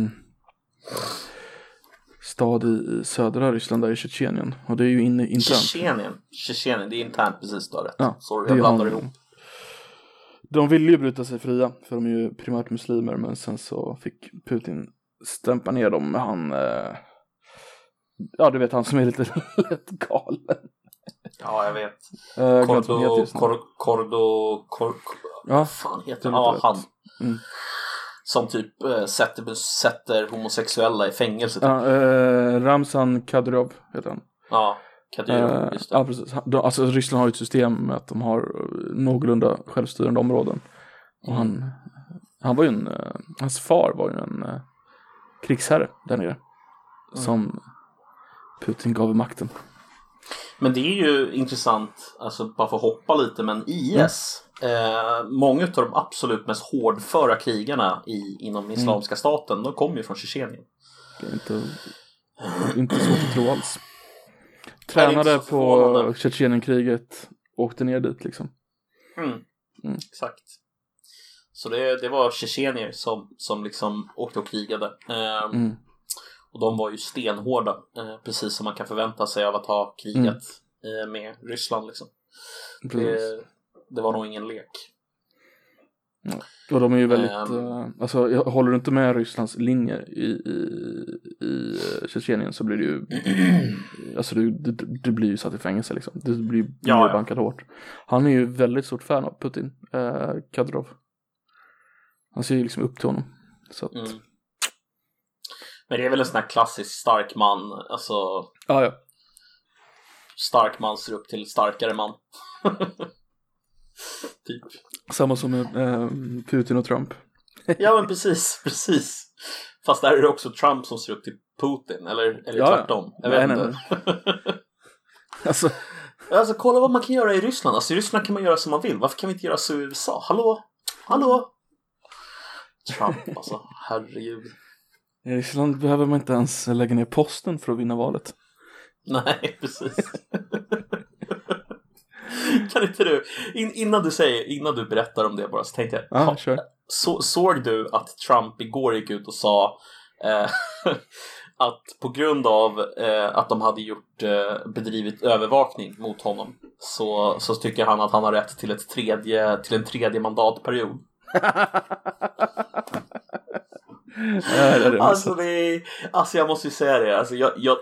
stad i, södra Ryssland, där i Tjetjenien. Och det är ju inne internt. Tjetjenien. Tjetjenien, det är internt precis du har rätt. Ja, Sorry, jag blandar ihop. De ville ju bryta sig fria, för de är ju primärt muslimer, men sen så fick Putin stämpa ner dem med han, eh, ja du vet han som är lite lätt galen. Ja, jag vet. Eh, Kordo, kor, kordo, kor, Ja, vad fan heter han? Ja, han. Mm. Som typ eh, sätter, sätter homosexuella i fängelse. Typ. ja eh, Ramzan Kadyrov heter han. Ja, Kadyrov, Eh, just det. ja, precis. Alltså Ryssland har ju ett system med att de har någorlunda självstyrande områden. Och han, han var ju en, hans far var ju en krigsherre där nere. Som Putin gav makten. Men det är ju intressant, alltså bara för att hoppa lite, men IS, eh, många av de absolut mest hårdföra krigarna i, inom Islamiska staten, de kommer ju från Tjetjenien. Det är inte, inte svårt att tro alls. Tränade på. Tjetjenienkriget, åkte ner dit liksom. Mm. Mm. Exakt. Så det, det var tjetjenier som, som liksom åkte och krigade. Eh, Mm. Och de var ju stenhårda, eh, precis som man kan förvänta sig av att ha krigat eh, med Ryssland. Liksom. Det, det var nog ingen lek. Och de är ju väldigt, eh, alltså jag- håller du inte med Rysslands linjer i, i, i Tjetjenien så blir det ju, alltså du, du, du blir ju satt i fängelse liksom. Du blir Ja, ja. bankad hårt. Han är ju väldigt stort fan av Putin, eh, Kadyrov. Han ser ju liksom upp till honom. Så att, Mm. Men det är väl en sån här klassisk stark man, alltså ja, ja. stark man ser upp till starkare man. typ. Samma som med eh, Putin och Trump. Ja men precis, precis. Fast där är det också Trump som ser upp till Putin, eller, eller Ja, tvärtom. Jag Nej, vet nej, inte. Alltså, Alltså kolla vad man kan göra i Ryssland. Alltså i Ryssland kan man göra som man vill. Varför kan vi inte göra så i USA? Hallå? Hallå? Trump alltså, herregud. I Ryssland behöver man inte ens lägga ner posten för att vinna valet. Nej, precis. kan inte du, in, innan du säger, innan du berättar om det bara så tänkte jag, Ja, ha- kör. så, såg du att Trump igår gick ut och sa eh, att på grund av eh, att de hade gjort, eh, bedrivit övervakning mot honom så, så tycker han att han har rätt till, ett tredje, till en tredje mandatperiod. Det är. Alltså, det är, alltså jag måste ju säga det, alltså jag, jag,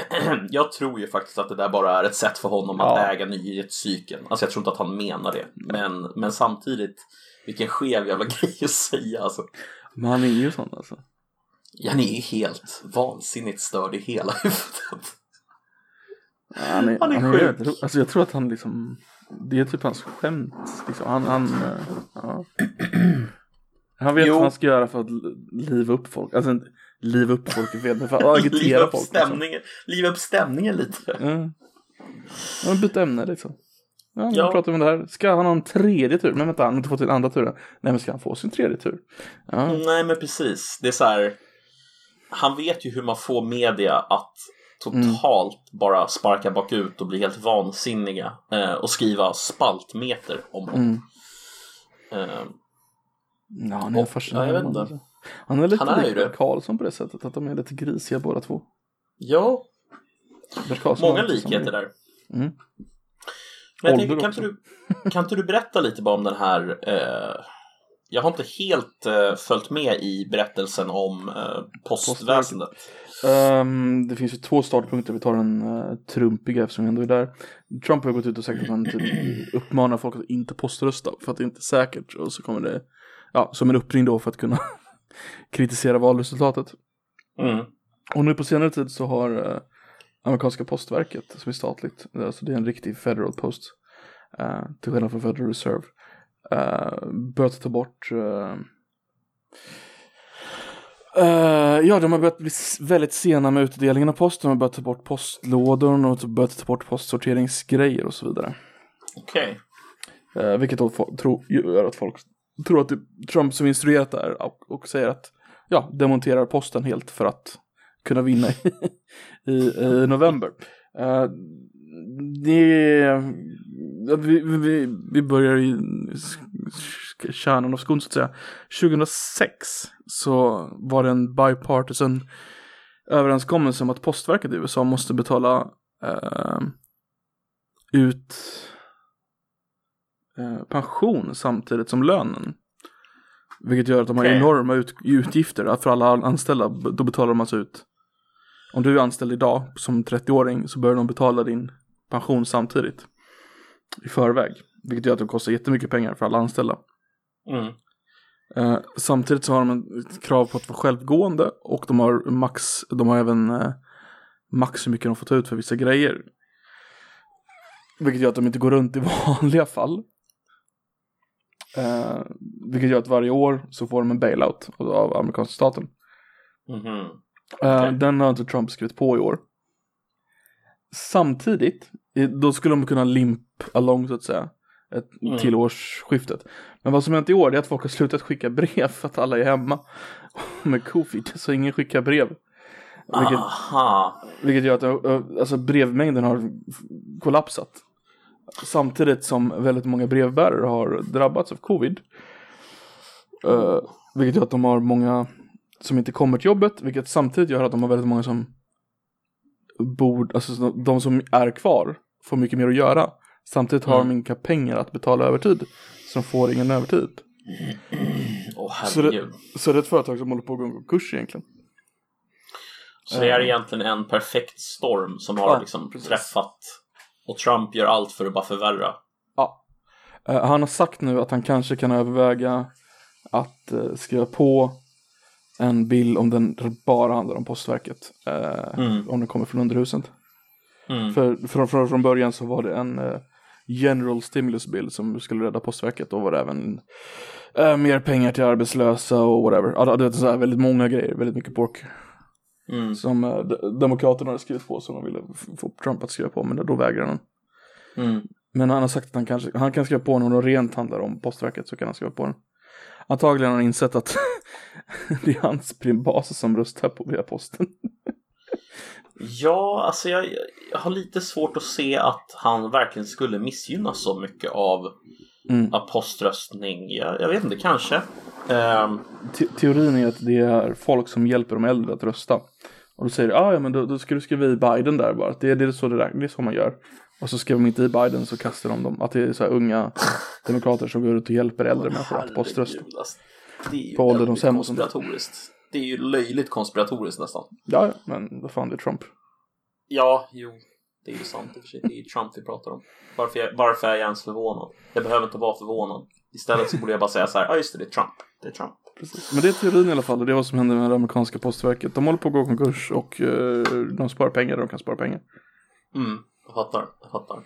jag tror ju faktiskt att det där bara är ett sätt för honom att Ja. äga nyhetscykeln. Alltså jag tror inte att han menar det. Men, men samtidigt, vilken skev jävla grej att säga alltså. Men han är ju sån alltså. Ja, ni är ju helt vansinnigt störd i hela huvudet. Ja, Han är, Han är han sjuk. rätt ro- Alltså jag tror att han liksom, det är typ hans skämt. Liksom. Han, han, eh, ja. han vet Jo. vad han ska göra för att liva upp folk. Alltså inte liva upp folk i fel, men för att agitera folk. Liksom. stämningen, liva upp stämningen lite. Mm. Ja, byta ämne liksom. Ja, nu Ja. pratar vi om det här. Ska han ha en tredje tur? Men vänta, han har inte fått sin andra tur än. Nej, men ska han få sin tredje tur? Ja, Nej, men precis. Det är så här. Han vet ju hur man får media att totalt bara sparka bakut och bli helt vansinniga eh, och skriva spaltmeter om honom. Mm. Eh, ja han är Och- ja, jag vet inte. alltså. Han är lite Han är lik Karlsson på det sättet, att de är lite grisiga båda två. ja, många likheter där. Mm. Men jag tänkte, kan, inte du, kan inte du berätta lite bara om den här eh, jag har inte helt eh, följt med i berättelsen om eh, postväsendet. Ehm, det finns ju två startpunkter, vi tar den uh, trumpiga eftersom vi ändå är där. Trump har gått ut och sagt att han typ uppmanar folk att inte poströsta för att det inte är säkert. Och så kommer det, ja, som en uppring då för att kunna kritisera valresultatet. Mm. Och nu på senare tid så har eh, amerikanska postverket, som är statligt, alltså det är en riktig federal post, eh, till skillnad från Federal Reserve, uh, börjat ta bort eh, eh, ja, de har börjat bli väldigt sena med utdelningen av post. De har börjat ta bort postlådor och börjat ta bort postsorteringsgrejer och så vidare. Okej. Eh, vilket då tro, gör att folk tror att det är Trump som instruerat det här och, och säger att ja, demonterar posten helt för att kunna vinna i, i, i november. Eh, det vi, vi, vi börjar i kärnan av skon så att säga. 2006 så var det en bipartisan överenskommelse om att postverket i USA måste betala eh, ut pension samtidigt som lönen. Vilket gör att de har Okej. enorma ut, utgifter för alla anställda. Då betalar de alltså ut. Om du är anställd idag som 30-åring så börjar de betala din pension samtidigt. I förväg. Vilket gör att det kostar jättemycket pengar för alla anställda. Mm. Eh, samtidigt så har de ett krav på att vara självgående och de har max, de har även eh, max hur mycket de får ta ut för vissa grejer. Vilket gör att de inte går runt i vanliga fall. Eh, vilket gör att varje år så får de en bailout av- amerikanska staten. Mhm. Eh, Okej. Den har inte Trump skrivit på i år. Samtidigt, då skulle de kunna limp along så att säga. Ett, Mm. Till årsskiftet. Men vad som hänt i år är att folk har slutat skicka brev för att alla är hemma. Med covid, så ingen skickar brev. Vilket, Aha. vilket gör att eh, alltså, brevmängden har kollapsat. Samtidigt som väldigt många brevbärare har drabbats av covid. Eh, vilket gör att de har många som inte kommer till jobbet, vilket samtidigt gör att de har väldigt många som bor, alltså de som är kvar får mycket mer att göra. Samtidigt har Mm. de inga pengar att betala övertid, så de får ingen övertid. Åh Så det-. Så det är ett företag som håller på att gå i konkurs egentligen. Så det är egentligen en perfekt storm som har Ja, liksom precis. träffat och Trump gör allt för att bara förvärra. Ja. Eh, han har sagt nu att han kanske kan överväga att uh, skriva på en bill om den bara handlar om postverket. eh, Mm. Om den kommer från underhuset. Mm. För från, från, från början så var det en eh, general stimulus bill som skulle rädda postverket. Då var det även eh, mer pengar till arbetslösa och whatever. Ja, det är så här väldigt många grejer, väldigt mycket pork. Mm. Som eh, de- Demokraterna hade skrivit på som de ville få Trump att skriva på, men då vägrade han. Mm. Men han har sagt att han, kanske, han kan skriva på den om det rent handlar om postverket så kan han skriva på den. Antagligen har han insett att det är hans primbas som röstar på via posten. Ja, alltså jag, jag har lite svårt att se att han verkligen skulle missgynnas så mycket av, Mm. av poströstning. Jag, jag vet inte, kanske. Ehm, Te- teorin är att det är folk som hjälper de äldre att rösta. Och då säger du, ah, ja men då, då ska du skriva i Biden där bara. Det, det, är så det, där, det är så man gör. Och så skriver de inte i Biden så kastar de dem. Att det är så här unga demokrater som går ut och hjälper äldre människor att poströsta. alltså, det är ju På ålderdomshem och sånt. Det är ju löjligt konspiratoriskt nästan. Ja, men vad fan det är Trump. Ja, jo. Det är ju sant i och för sig. Det är ju Trump vi pratar om. Varför, jag, varför är jag ens förvånad? Jag behöver inte vara förvånad. Istället så borde jag bara säga så här, ja just det, det är Trump. Det är Trump. Precis. Men det är teorin i alla fall det är vad som händer med det amerikanska postverket. De håller på att gå konkurs och eh, de sparar pengar där de kan spara pengar. Mm, jag fattar. Jag fattar.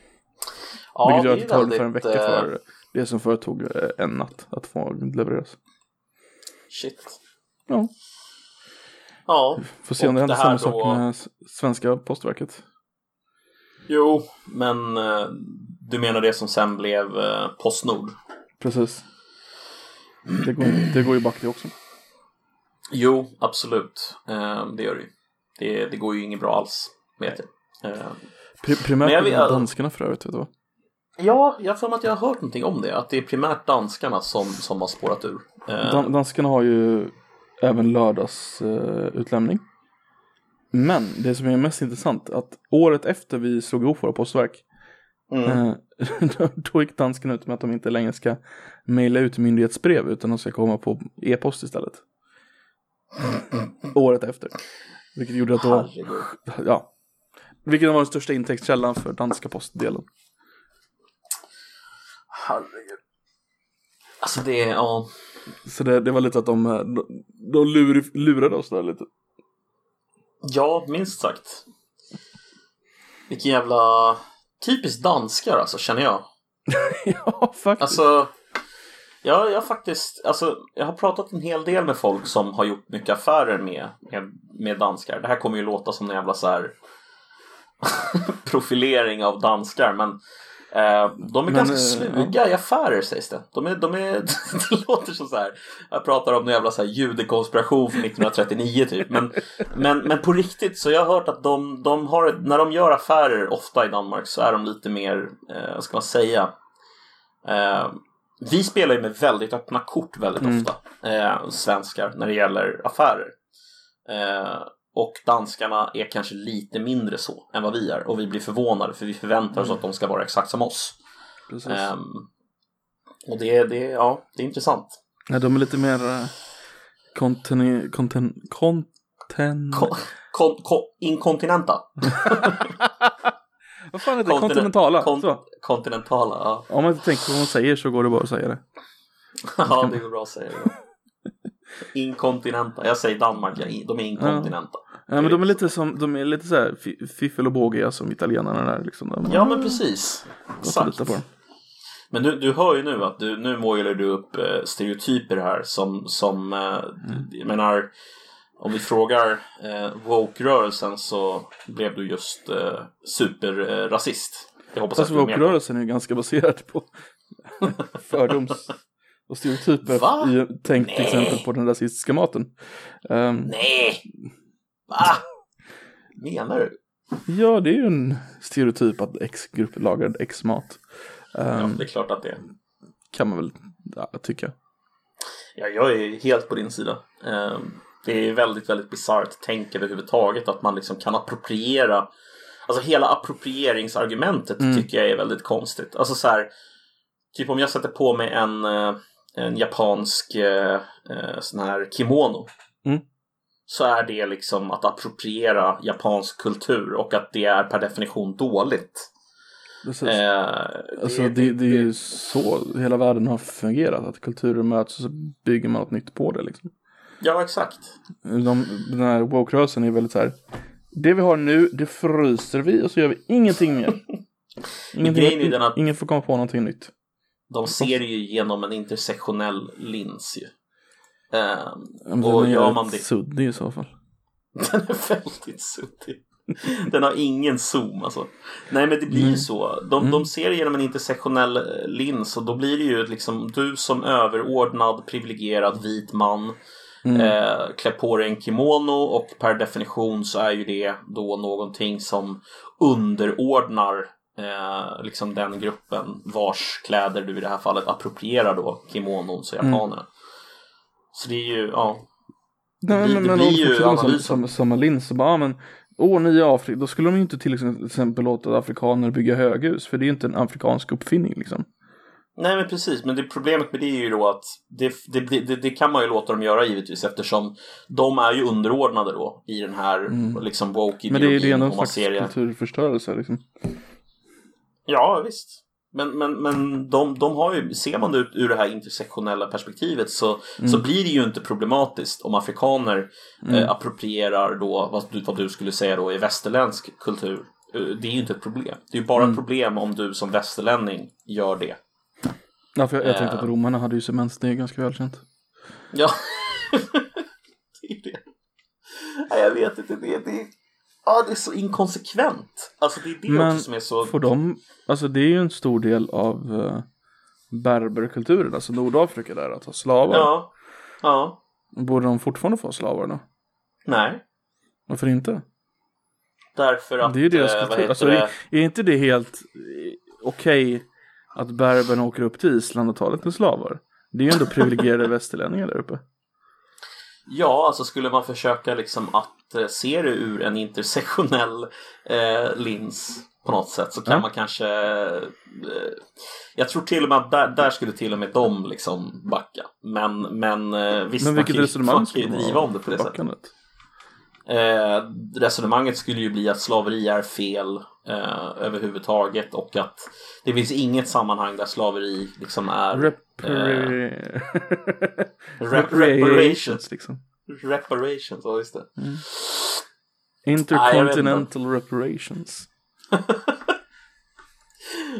Ja, Vilket gör att det tar ungefär en vecka eh, för det som förut tog eh, en natt att få levereras. Shit. Ja, Ja, får se om det händer det samma sak då- med s- svenska postverket. jo, men eh, du menar det som sen blev eh, Postnord? Precis. Det går, det går ju back det också. Jo, absolut. Eh, det gör det ju. Det, det går ju inget bra alls, vet jag. Eh, Pri- primärt jag vet- danskarna för övrigt, vet du vad? ja, jag för att jag har hört någonting om det. Att det är primärt danskarna som, som har spårat ur. Eh, Dan- danskarna har ju även lördagsutlämning. Utlämning. Men det som är mest intressant att året efter vi slog ihop våra postverk mm. Då gick dansken ut med att de inte längre ska mejla ut myndighetsbrev utan de ska komma på e-post istället. Året efter. Vilket gjorde att då, ja. Vilket var den största intäktskällan för danska postdelen. Herregud. Alltså det ja. Så det, det var lite att de, de, de lur, lurade oss där lite. Ja, minst sagt. Vilken jävla typiskt danskar alltså, känner jag. ja, faktiskt. Alltså, jag, jag faktiskt, alltså, jag har pratat en hel del med folk som har gjort mycket affärer med, med, med danskar. Det här kommer ju låta som en jävla så här profilering av danskar, men de är Men, ganska eh, sluga i affärer sägs det. De är, de är, det låter som så här, jag pratar om en jävla så här judekonspiration från 1939 typ. Men, men, men på riktigt så jag har hört att de, de har, när de gör affärer ofta i Danmark så är de lite mer, eh, vad ska man säga, eh, vi spelar ju med väldigt öppna kort väldigt Mm. ofta, eh, svenskar, när det gäller affärer. Eh, och danskarna är kanske lite mindre så än vad vi är och vi blir förvånade för vi förväntar oss att de ska vara exakt som oss. Ehm, och det, det, ja, det är intressant. Ja, de är lite mer uh, konten, konten, konten... Ko, kon, ko, inkontinenta. Vad fan heter det? Kontinen- Kontinentala. kon-. Kontinentala, ja. Om man inte tänker på vad man säger så går det bara att säga det. ja, det går bra att säga det. Inkontinenta, jag säger Danmark, de är inkontinenta. Ja, men de är lite som, de är lite så här fi- fiffel och bågiga som italienarna där liksom. De, Ja, men precis. Exakt. Men du, du hör ju nu att du, nu målar du upp eh, stereotyper här som, som eh, Mm. jag menar, om vi frågar eh, woke-rörelsen så blev du just eh, superrasist. Jag hoppas Fast woke-rörelsen är ju ganska baserad på fördoms och stereotyper. Va? I, tänk till exempel på den rasistiska maten. Ehm, Nej! Va? Menar du? ja, det är ju en stereotyp att X-grupp lagar X-mat. Ja, Ehm, det är klart att det är. Kan man väl ja, tycka. Ja, jag är helt på din sida. Eh, Det är väldigt, väldigt bisarrt tänk överhuvudtaget att man liksom kan appropriera Alltså hela approprieringsargumentet Mm. tycker jag är väldigt konstigt. Alltså så här, typ om jag sätter på mig en, eh, en japansk eh, eh, sån här kimono. Mm. Så är det liksom att appropriera japansk kultur och att det är per definition dåligt. Precis. Eh, Alltså det, det är ju så hela världen har fungerat. Att kulturer möts och så bygger man något nytt på det liksom. Ja, exakt. De, den här woke-rörelsen är väldigt så här. Det vi har nu, det fryser vi och så gör vi ingenting mer. den att- Ingen får komma på någonting nytt. De ser ju genom en intersektionell lins ju. Men Och den är gör man det- suddig i så fall. Den är väldigt suddig. Den har ingen zoom alltså. Nej men det blir Mm. ju så. De, de ser genom en intersektionell eh, lins och då blir det ju liksom du som överordnad privilegierad vit man Mm. eh, klär på dig en kimono och per definition så är ju det då någonting som underordnar eh, liksom den gruppen vars kläder du i det här fallet approprierar då kimonons och Mm. Så det är ju, ja. Nej, blir- men, det men blir om ju analysen. samma, samma lins så bara, ja, men ni är Afrika, då skulle de ju inte till exempel låta afrikaner bygga höghus, för det är ju inte en afrikansk uppfinning liksom. Nej men precis, men det problemet med det är ju då att det, det, det, det kan man ju låta dem göra givetvis eftersom de är ju underordnade då i den här liksom woke Mm. Men det är ju det ändå en slags det. kulturförstörelse liksom. Ja visst. Men, men, men de, de har ju, ser man det ur, ur det här intersektionella perspektivet så, Mm. så blir det ju inte problematiskt om afrikaner eh, approprierar då vad du, vad du skulle säga då är västerländsk kultur. Eh, Det är ju inte ett problem. Det är ju bara Mm. ett problem om du som västerlänning gör det. Ja, för jag, jag tänkte Eh. att romarna hade ju cement, det är ganska välkänt. Ja, det är det. Nej, jag vet inte. Det, det, ja, det är så inkonsekvent. Alltså det är det Men också som är så... Får de, alltså det är ju en stor del av uh, berberkulturen, alltså Nordafrika där, att ha slavar. Ja, ja, Borde de fortfarande få ha slavar då? nej. Varför inte? Därför att... Det är ju deras eh, kultur. Alltså, det? är inte det helt eh, okej att berberna åker upp till Island och tar lite slavar? Det är ju ändå privilegierade västerlänningar där uppe. Ja, alltså skulle man försöka liksom att eh, se det ur en intersektionell eh, lins på något sätt så kan Ja. man kanske... Eh, jag tror till och med att där, där skulle till och med de liksom backa. Men, men eh, visst, Men man kan ju- man kan ju driva om det på det sättet. backandet? Eh, resonemanget skulle ju bli att slaveri är fel eh, överhuvudtaget och att det finns inget sammanhang där slaveri liksom är Repar- rep- reparations. liksom. Reparations, ja just det. Intercontinental reparations.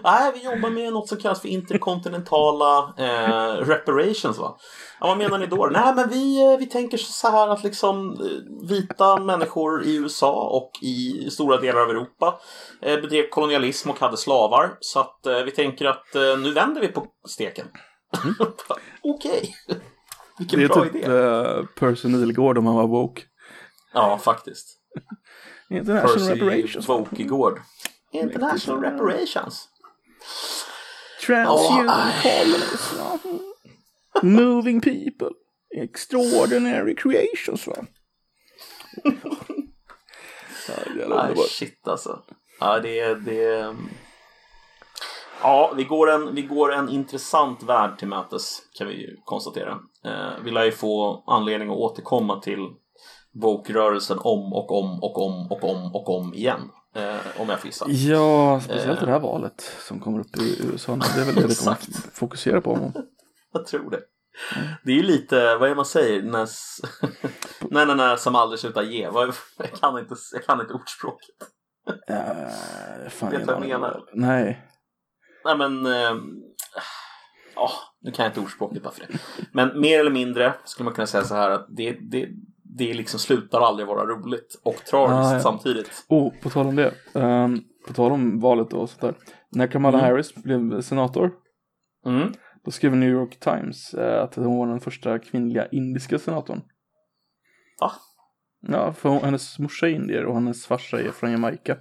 Nej, vi jobbar med något som kallas för interkontinentala eh, reparations va? Ja, vad menar ni då? Nej, men vi, eh, vi tänker så här att liksom eh, vita människor i USA och i stora delar av Europa eh, bedrev kolonialism och hade slavar. Så att vi tänker att nu vänder vi på steken. Okej. Vilken Det är bra typ idé. uh, Percy Nilegård om han var woke. Ja, faktiskt. International Percy reparations. Wokegård. International reparations. Transhuman ja. Moving people. Extraordinary creations va. Ja, underbart. shit alltså. Ja, det är... Det är... Ja, vi går, en, vi går en intressant värld till mötes kan vi ju konstatera. Eh, vi lär ju få anledning att återkomma till woke-rörelsen om och om och om och om och om igen. Eh, om jag får gissa. Ja, speciellt Eh. det här valet som kommer upp i USA. Det är väl det vi kommer fokusera på. Jag tror det. Det är ju lite, vad är det man säger? När, nej, nej, nej, som aldrig slutar ge. Jag kan inte, jag kan inte ordspråket. Uh, fan, Vet ingen vad jag menar? Nej. Nej men, ehm, ja, nu kan jag inte ordspråket bara för det. Men mer eller mindre skulle man kunna säga så här att det, det, det liksom slutar aldrig vara roligt och tragiskt Ah, ja. samtidigt. Oh, på tal om det. ehm, på tal om valet och sånt där. När Kamala Mm. Harris blev senator. Mm. Då skrev New York Times eh, att hon var den första kvinnliga indiska senatorn. Va? Ja, för hon, hennes morsa är indier och hennes farsa är från Jamaica.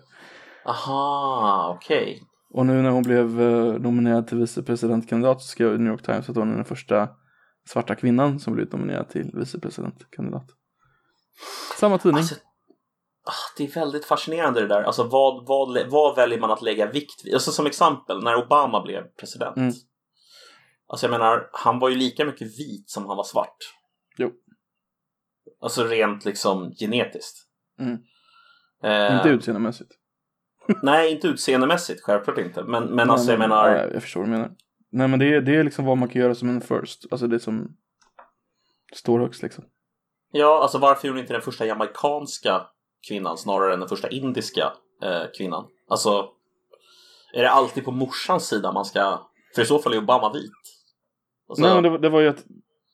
Aha, okej. Och nu när hon blev eh, nominerad till vicepresidentkandidat så skrev New York Times att hon är den första svarta kvinnan som blivit nominerad till vicepresidentkandidat. Samma tidning. Alltså, ah, det är väldigt fascinerande det där. Alltså vad, vad, vad väljer man att lägga vikt vid? Alltså som exempel, när Obama blev president. Mm. Alltså jag menar, han var ju lika mycket vit som han var svart. Jo. Alltså rent liksom genetiskt. Mm. Eh, Inte utseendemässigt. Nej, inte utseendemässigt, självklart inte. Men, men alltså jag Nej, menar, ja, jag förstår vad du menar. Nej men det är, det är liksom vad man kan göra som en first. Alltså det som står högst liksom. ja, alltså varför hon inte den första jamaikanska kvinnan snarare än den första indiska eh, kvinnan? Alltså, är det alltid på morsans sida man ska, för i så fall är Obama vit. Alltså, Nej men det, var- det var ju att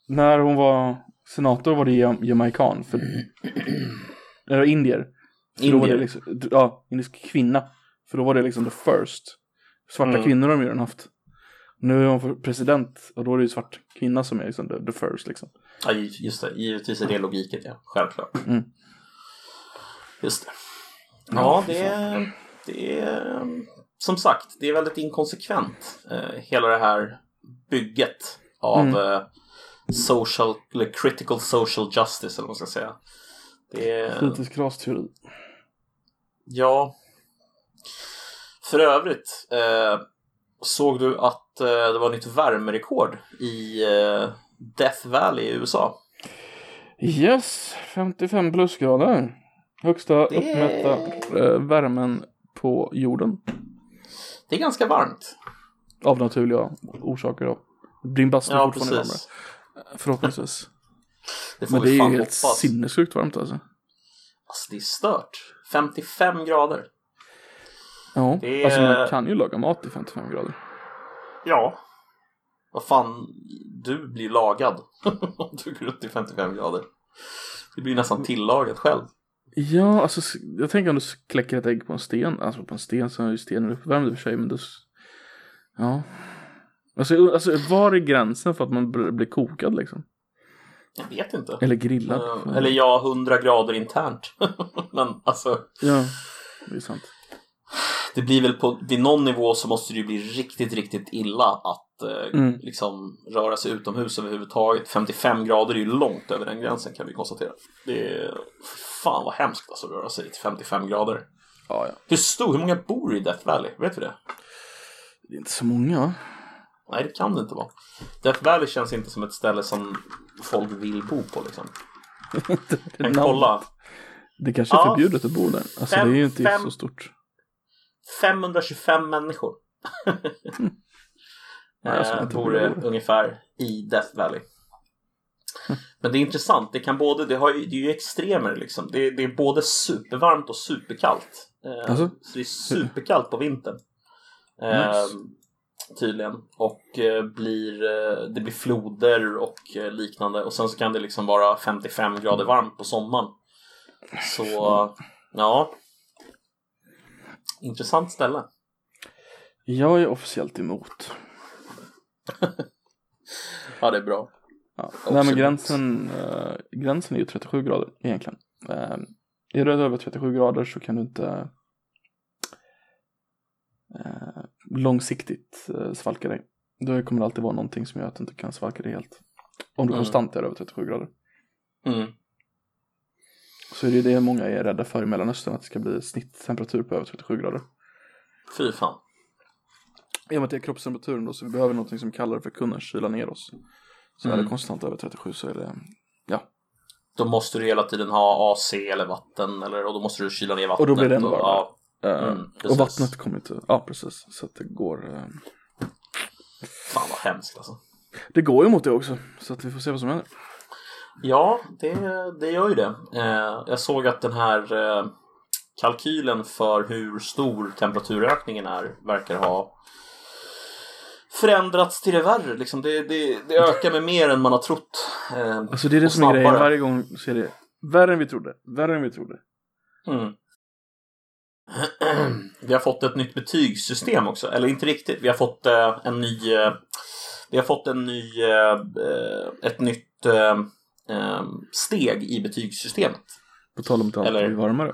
när hon var senator var det jam- jamaican. För, eller indier. För Då var det Indier. liksom, ja, indisk kvinna. För då var det liksom the first. Svarta Mm. kvinnor har de ju redan haft. Nu är hon president och då är det ju svart kvinna som är liksom the, the first liksom. Ja, just det. Givetvis är det logiken, ja. Självklart. Mm. Just det. Ja, det är, det är som sagt, det är väldigt inkonsekvent. Eh, hela det här bygget av Mm. eh, social, eller critical social justice, eller vad man ska säga. Det är, Kritisk rasteori. ja. För övrigt, eh, såg du att eh, det var nytt värmerekord i eh, Death Valley i USA? Yes, 55 plusgrader. Högsta Det- uppmätta eh, värmen på jorden. Det är ganska varmt. Av naturliga orsaker då. Din bastu är Ja, fortfarande precis. varmare. Förhoppningsvis. Det får Men det vi är fan ju helt hoppas. sinnessjukt varmt alltså. Alltså det är stört. 55 grader. Ja, Det är- alltså man kan ju laga mat i 55 grader. Ja. Vad fan, du blir lagad om du går ut i 55 grader. Du blir nästan tillagat själv. Ja, alltså jag tänker om du kläcker ett ägg på en sten. Alltså på en sten så är ju stenen uppvärmd i och för sig, men du... s- Ja. Alltså, alltså var är gränsen för att man blir kokad liksom? Jag vet inte. Eller grillad? Eh, Eller ja, 100 grader internt. Men alltså, Ja, det är sant. det blir väl på, vid någon nivå så måste det ju bli riktigt, riktigt illa att eh, Mm. liksom röra sig utomhus överhuvudtaget. 55 grader är ju långt över den gränsen kan vi konstatera. Det är, fan vad hemskt alltså att röra sig till 55 grader. Ja, ja. Hur stor, hur många bor i Death Valley? Vet vi det? Det är inte så många. Nej, det kan det inte vara. Death Valley känns inte som ett ställe som folk vill bo på liksom. Men kolla. Det kanske är Ja. förbjudet att bo där. Alltså Fem- det är ju inte fem- så stort. 525 människor Nej, alltså, eh, bor det ungefär i Death Valley. Men det är intressant. Det, kan både, det, har ju, det är ju extremer liksom. Det, det är både supervarmt och superkallt. Eh, Alltså? Så det är superkallt på vintern. Eh, Nice. Tydligen. Och eh, blir, eh, det blir floder och eh, liknande. Och sen så kan det liksom vara 55 grader varmt på sommaren. Så ja. Intressant ställe. Jag är officiellt emot. Ja, det är bra. Ja. Nej men gränsen, eh, gränsen är ju 37 grader egentligen. Eh, är du över 37 grader så kan du inte eh, långsiktigt eh, svalka dig. Då kommer det alltid vara någonting som gör att du inte kan svalka dig helt. Om du Mm. konstant är över 37 grader. Mm. Så är det det många är rädda för i Mellanöstern, att det ska bli snitttemperatur på över 37 grader. Fy fan. I och med att det är kroppstemperaturen då, så vi behöver någonting som kallar för kunna kyla ner oss. Så är Mm. det konstant över 37 så är det, ja. Då måste du hela tiden ha AC eller vatten eller, och då måste du kyla ner vattnet. Och då blir det ännu varmare. ja, Mm, och vattnet kommer inte, ja precis. Så att det går, eh, Fan vad hemskt alltså. det går ju mot det också. Så att vi får se vad som händer. Ja, det, det gör ju det. Eh, jag såg att den här eh, kalkylen för hur stor temperaturökningen är verkar ha förändrats till det värre. Liksom det, det, det ökar med mer än man har trott. Eh, Alltså det är det som är grejen, varje gång så är det värre än vi trodde, värre än vi trodde. Mm. Vi har fått ett nytt betygssystem också, eller inte riktigt. Vi har fått eh, en ny... Eh, vi har fått en ny... Eh, ett nytt steg i betygssystemet. På tal om att allt Eller- blir varmare.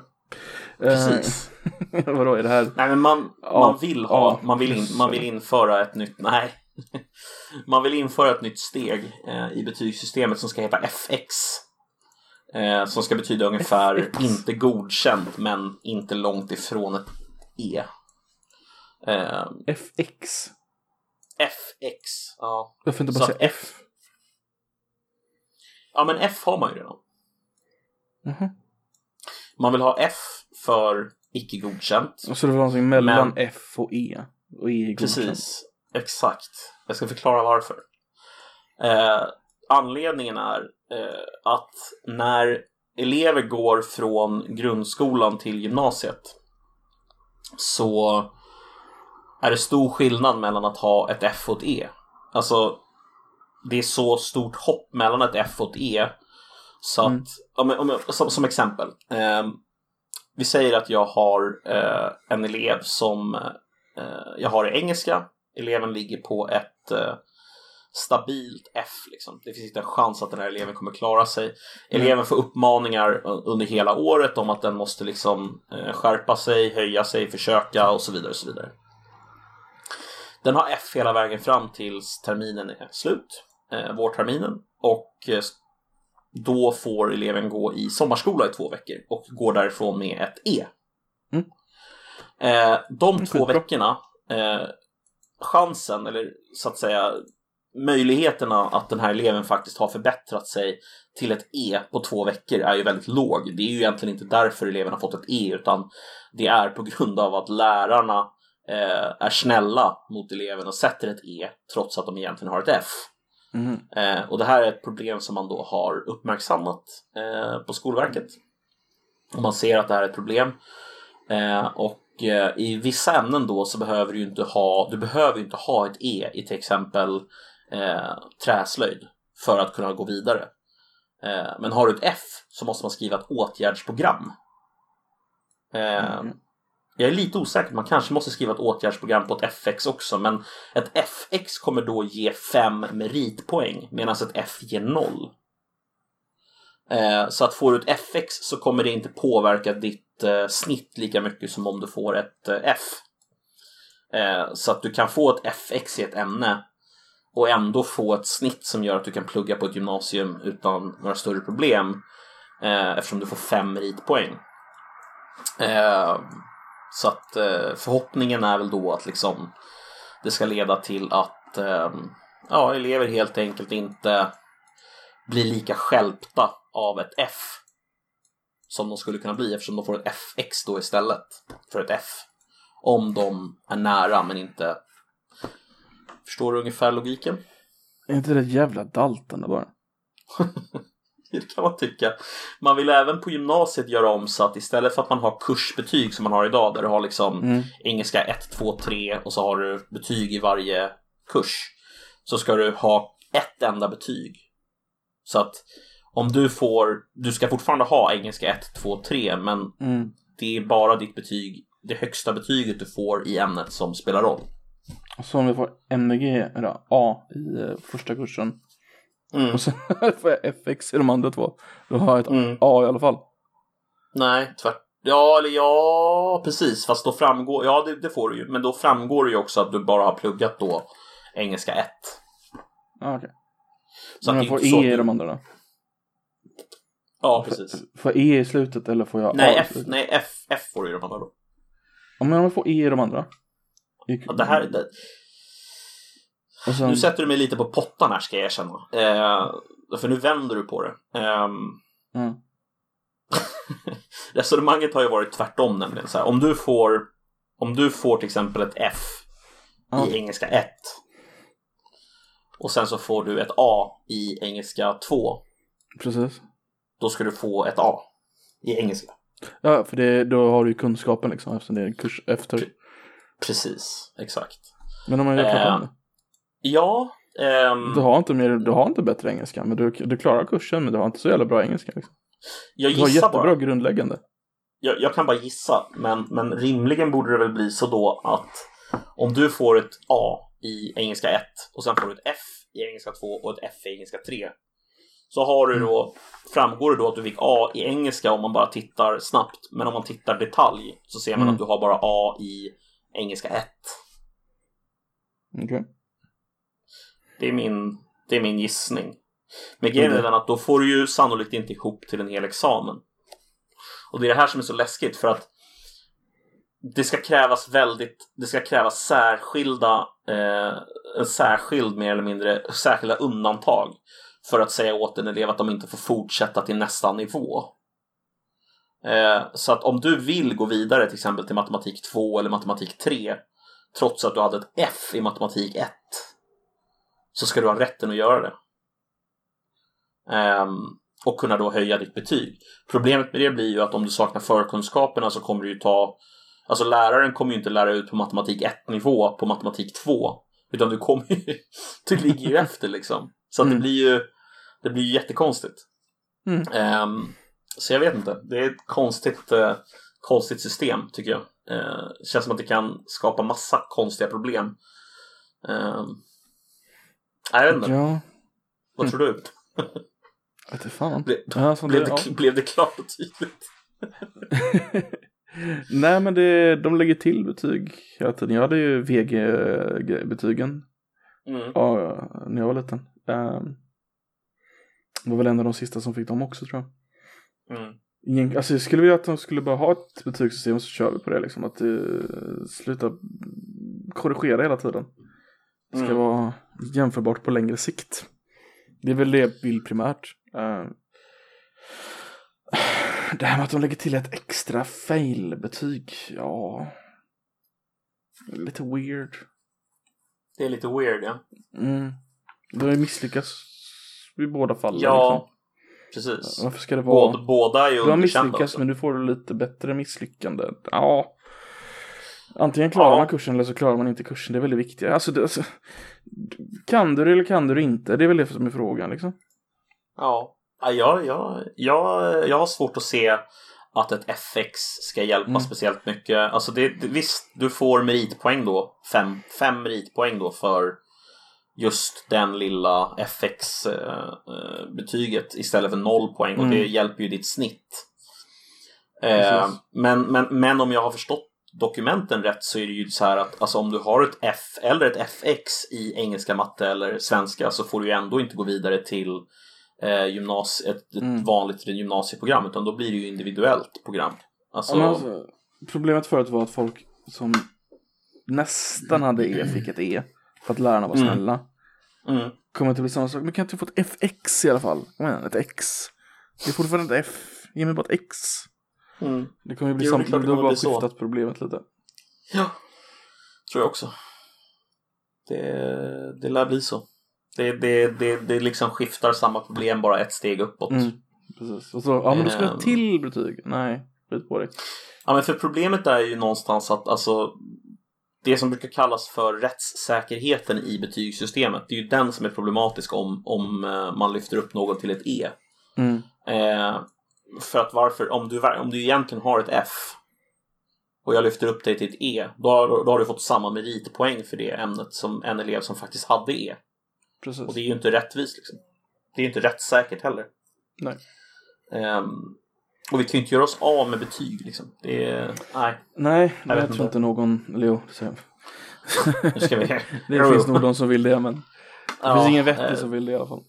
Precis. Vadå, är det här? Nej, men man, Ja, man vill ha, ja, man, vill in, man vill införa ett nytt, nej. Man vill införa ett nytt steg eh, i betygssystemet som ska heta FX. Eh, som ska betyda ungefär inte godkänt men inte långt ifrån ett E. Eh, FX? FX, ja. Varför inte bara säga F- F? Ja men F har man ju redan. Mhm. Man vill ha F för icke godkänt. Så det var någonting mellan Men- F och E. Och E är godkänt. Precis, exakt. Jag ska förklara varför. Eh, anledningen är eh, att när elever går från grundskolan till gymnasiet så är det stor skillnad mellan att ha ett F och ett E. Alltså, det är så stort hopp mellan ett F och ett E så att, Mm. om, om, som, som exempel. Eh, vi säger att jag har eh, en elev som eh, jag har i engelska. Eleven ligger på ett eh, stabilt F. Liksom. Det finns inte en chans att den här eleven kommer klara sig. Eleven får uppmaningar under hela året om att den måste liksom eh, skärpa sig, höja sig, försöka och så vidare. Och så vidare. Den har F hela vägen fram tills terminen är slut, eh, vårterminen. Och eh, då får eleven gå i sommarskola i två veckor och går därifrån med ett E. Mm. De två veckorna, chansen, eller så att säga möjligheterna att den här eleven faktiskt har förbättrat sig till ett E på två veckor är ju väldigt låg. Det är ju egentligen inte därför eleven har fått ett E utan det är på grund av att lärarna eh, är snälla mot eleven och sätter ett E trots att de egentligen har ett F. Mhm. Eh, och det här är ett problem som man då har uppmärksammat eh, på Skolverket. Och man ser att det här är ett problem. Eh, och eh, i vissa ämnen då så behöver du inte ha, du behöver inte ha ett E i till exempel eh, träslöjd för att kunna gå vidare. Eh, men har du ett F så måste man skriva ett åtgärdsprogram. Eh, Mm. jag är lite osäker, man kanske måste skriva ett åtgärdsprogram på ett FX också, men ett FX kommer då ge 5 meritpoäng medan ett F ger 0. Eh, så att får du ett FX så kommer det inte påverka ditt eh, snitt lika mycket som om du får ett eh, F. Så att du kan få ett FX i ett ämne och ändå få ett snitt som gör att du kan plugga på ett gymnasium utan några större problem eh, eftersom du får 5 meritpoäng. Eh, så att eh, förhoppningen är väl då att liksom det ska leda till att eh, ja, elever helt enkelt inte blir lika skälpta av ett F som de skulle kunna bli eftersom de får ett FX då istället för ett F. Om de är nära men inte Förstår du ungefär logiken? Är inte det jävla dalten där bara? Det kan man tycka. Man vill även på gymnasiet göra om så att istället för att man har kursbetyg som man har idag där du har liksom Mm. engelska 1, 2, 3 och så har du betyg i varje kurs. Så ska du ha ett enda betyg. Så att om du får, du ska fortfarande ha engelska 1, 2, 3 men Mm. det är bara ditt betyg, det högsta betyget du får i ämnet som spelar roll. Och så om vi får MVG, eller A i eh, första kursen. Mm. Och sen får jag FX i de andra två. Då har jag ett Mm. A i alla fall. Nej, tvärt. Ja, eller ja, precis. Fast då framgår, ja det, det får du ju. Men då framgår det ju också att du bara har pluggat då engelska 1. Ja, okej. Så Men jag får E i de andra då? Ja, precis. Får jag E i slutet eller får jag Nej, A i F, nej F, F får du i de andra då. Ja, men om jag får E i de andra. Ja, det här, det, sen, nu sätter du mig lite på pottan här ska jag erkänna. Eh, för nu vänder du på det. Ehm, Mm. resonemanget har ju varit tvärtom nämligen. Så här, om, du får, om du får till exempel ett F Ja. i engelska 1 och sen så får du ett A i engelska 2 Precis. då ska du få ett A i engelska. Ja, för det, då har du ju kunskapen liksom eftersom det är en kurs efter. Precis, exakt. Men om man gör klart Eh, om det. Ja, ehm, Du har inte mer, du har inte bättre engelska, men du, du klarar kursen, men du har inte så jävla bra engelska. Liksom. jag Du har jättebra bara. grundläggande. Jag, jag kan bara gissa, men, men rimligen borde det väl bli så då att om du får ett A i engelska 1 och sen får du ett F i engelska 2 och ett F i engelska 3 så har du då, framgår det då att du fick A i engelska om man bara tittar snabbt, men om man tittar detalj så ser man Mm. att du har bara A i engelska 1. Okej. Det är min, det är min gissning. Men grejen är Mm. den att då får du ju sannolikt inte ihop till en hel examen. Och det är det här som är så läskigt för att det ska krävas väldigt, det ska krävas särskilda, eh, en särskild mer eller mindre, särskilda undantag för att säga åt en elev att de inte får fortsätta till nästa nivå. Eh, så att om du vill gå vidare till exempel till matematik 2 eller matematik 3 trots att du hade ett F i matematik 1 så ska du ha rätten att göra det. Ehm, och kunna då höja ditt betyg. Problemet med det blir ju att om du saknar förkunskaperna så kommer du ju ta Alltså läraren kommer ju inte lära ut på matematik 1 nivå på matematik 2 utan du kommer ju Du ligger ju efter liksom. Så att det Mm. blir ju Det blir ju jättekonstigt. Mm. Ehm, så jag vet inte. Det är ett konstigt eh, Konstigt system tycker jag. Eh, känns som att det kan skapa massa konstiga problem. Nej, jag vet inte. Ja, Vad tror du? vet inte fan. Ble, Ja, blev, det, det, blev det klart och tydligt? ja. Nej, men det, de lägger till betyg hela tiden. Jag hade ju VG-betygen Mm. ja, när jag var liten. Ehm, det var väl en av de sista som fick dem också tror jag. Mm. Ingen, alltså jag skulle vilja att de skulle bara ha ett betygssystem och så kör vi på det liksom. Att uh, sluta korrigera hela tiden. Det ska Mm. vara jämförbart på längre sikt. Det är väl det jag vill primärt. Eh, det här med att de lägger till ett extra fail-betyg, ja. Lite weird. Det är lite weird ja. Mm. De har misslyckats i båda fallen. Ja, liksom. Precis. Varför ska det vara... Båda, båda är ju Du har misslyckats också. men du får lite bättre misslyckande. Ja. Antingen klarar Ja. man kursen eller så klarar man inte kursen. Det är väldigt viktigt. Alltså, det, alltså, kan du det eller kan du det inte? Det är väl det som är frågan liksom. Ja. Ja, jag, jag, jag, jag har svårt att se att ett FX ska hjälpa Mm. speciellt mycket. Alltså det, det, visst, du får meritpoäng då. Fem, fem meritpoäng då för just den lilla FX-betyget istället för noll poäng och Mm. det hjälper ju ditt snitt. Eh, men, men, men om jag har förstått dokumenten rätt så är det ju så här att alltså, om du har ett F eller ett FX i engelska, matte eller svenska så får du ju ändå inte gå vidare till eh, gymnasie, ett, ett Mm. vanligt gymnasieprogram utan då blir det ju individuellt program. Alltså, Ja, alltså, problemet förut var att folk som nästan hade E fick ett E. För att lärarna var Mm. snälla. mm, Kommer inte bli samma sak. Men kan jag inte få ett FX i alla fall? Kom igen, ett X. Det är fortfarande ett F. Ge mig bara ett X. mm. Det kommer ju bli samma. Du har bara så. skiftat problemet lite. Ja, tror jag också. Det, det lär bli så. Det, det, det, det liksom skiftar samma problem bara ett steg uppåt. Mm. Precis. Och så, ja men du ska ha Ehm. till betyg. Nej, skit på dig. Ja, men för problemet är ju någonstans att alltså det som brukar kallas för rättssäkerheten i betygssystemet, det är ju den som är problematisk om, om eh, man lyfter upp någon till ett E. Mm. Eh, för att varför, om du, om du egentligen har ett F och jag lyfter upp dig till ett E, då har, då har du fått samma meritpoäng för det ämnet som en elev som faktiskt hade E. Precis. Och det är ju inte rättvist liksom. Det är ju inte rättssäkert heller. Nej. Ehm, och vi kan ju inte göra oss av med betyg liksom. Det är, nej, Nej, Jag jag, tror inte. någon, eller jo, det ska vi... Det finns nog de som vill det men det Ja, finns ingen vettig eh, som vill det i alla fall.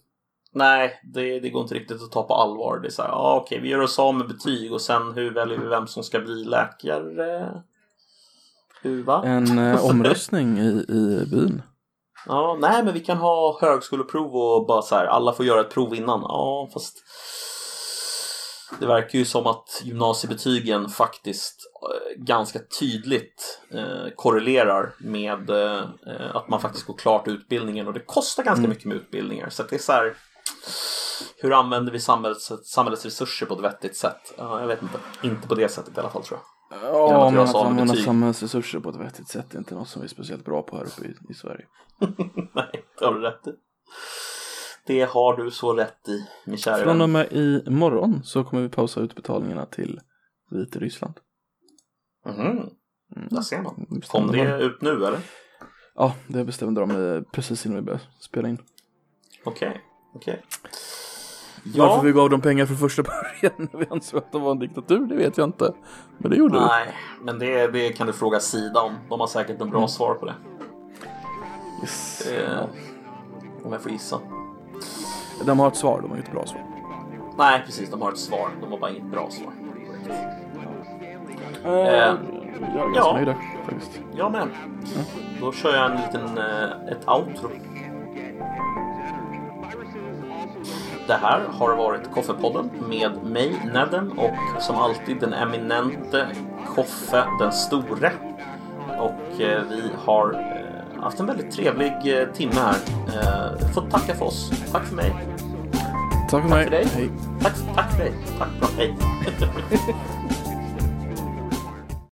Nej, det, det går inte riktigt att ta på allvar. Det är så här, ah, okej, vi gör oss av med betyg och sen hur väljer vi vem som ska bli läkare? Hur, va? En eh, omröstning i, i byn. Ja, nej, men vi kan ha högskoleprov och bara så här, alla får göra ett prov innan. Ja, fast det verkar ju som att gymnasiebetygen faktiskt eh, ganska tydligt eh, korrelerar med eh, att man faktiskt går klart utbildningen och det kostar ganska Mm. mycket med utbildningar. Så det är så här, hur använder vi samhällets, samhällets resurser på ett vettigt sätt? Ja, jag vet inte. Inte på det sättet i alla fall tror jag. Ja, att men att använda samhällsresurser på ett vettigt sätt är inte något som vi är speciellt bra på här uppe i, i Sverige. nej, det har du rätt i. Det har du så rätt i, min kära Från och vän. med imorgon så kommer vi pausa utbetalningarna till Vitryssland. Mhm, Mm. där ser man. Kom man- det ut nu eller? Ja, det bestämde de eh, precis innan vi började spela in. Okej, okej. Varför vi gav dem pengar från första början när vi ansåg att de var en diktatur, det vet jag inte. Men det gjorde vi. Nej, men det, det kan du fråga Sida om. De har säkert en bra svar på det. Yes. Eh, om jag får gissa. De har ett svar, de har ett bra svar. Nej, precis. De har ett svar. De har bara inget bra svar. Eh, jag är ganska ja. nöjd där, faktiskt. Jag med. Då kör jag en liten, eh, ett outro. Det här har varit Koffepodden med mig, Nedem, och som alltid den eminente Koffe den store. Och eh, vi har haft en väldigt trevlig eh, timme här. Eh, får tacka för oss. Tack för mig. Tack för mig. för dig. Hej. Tack, tack för dig. Tack bra. Hej.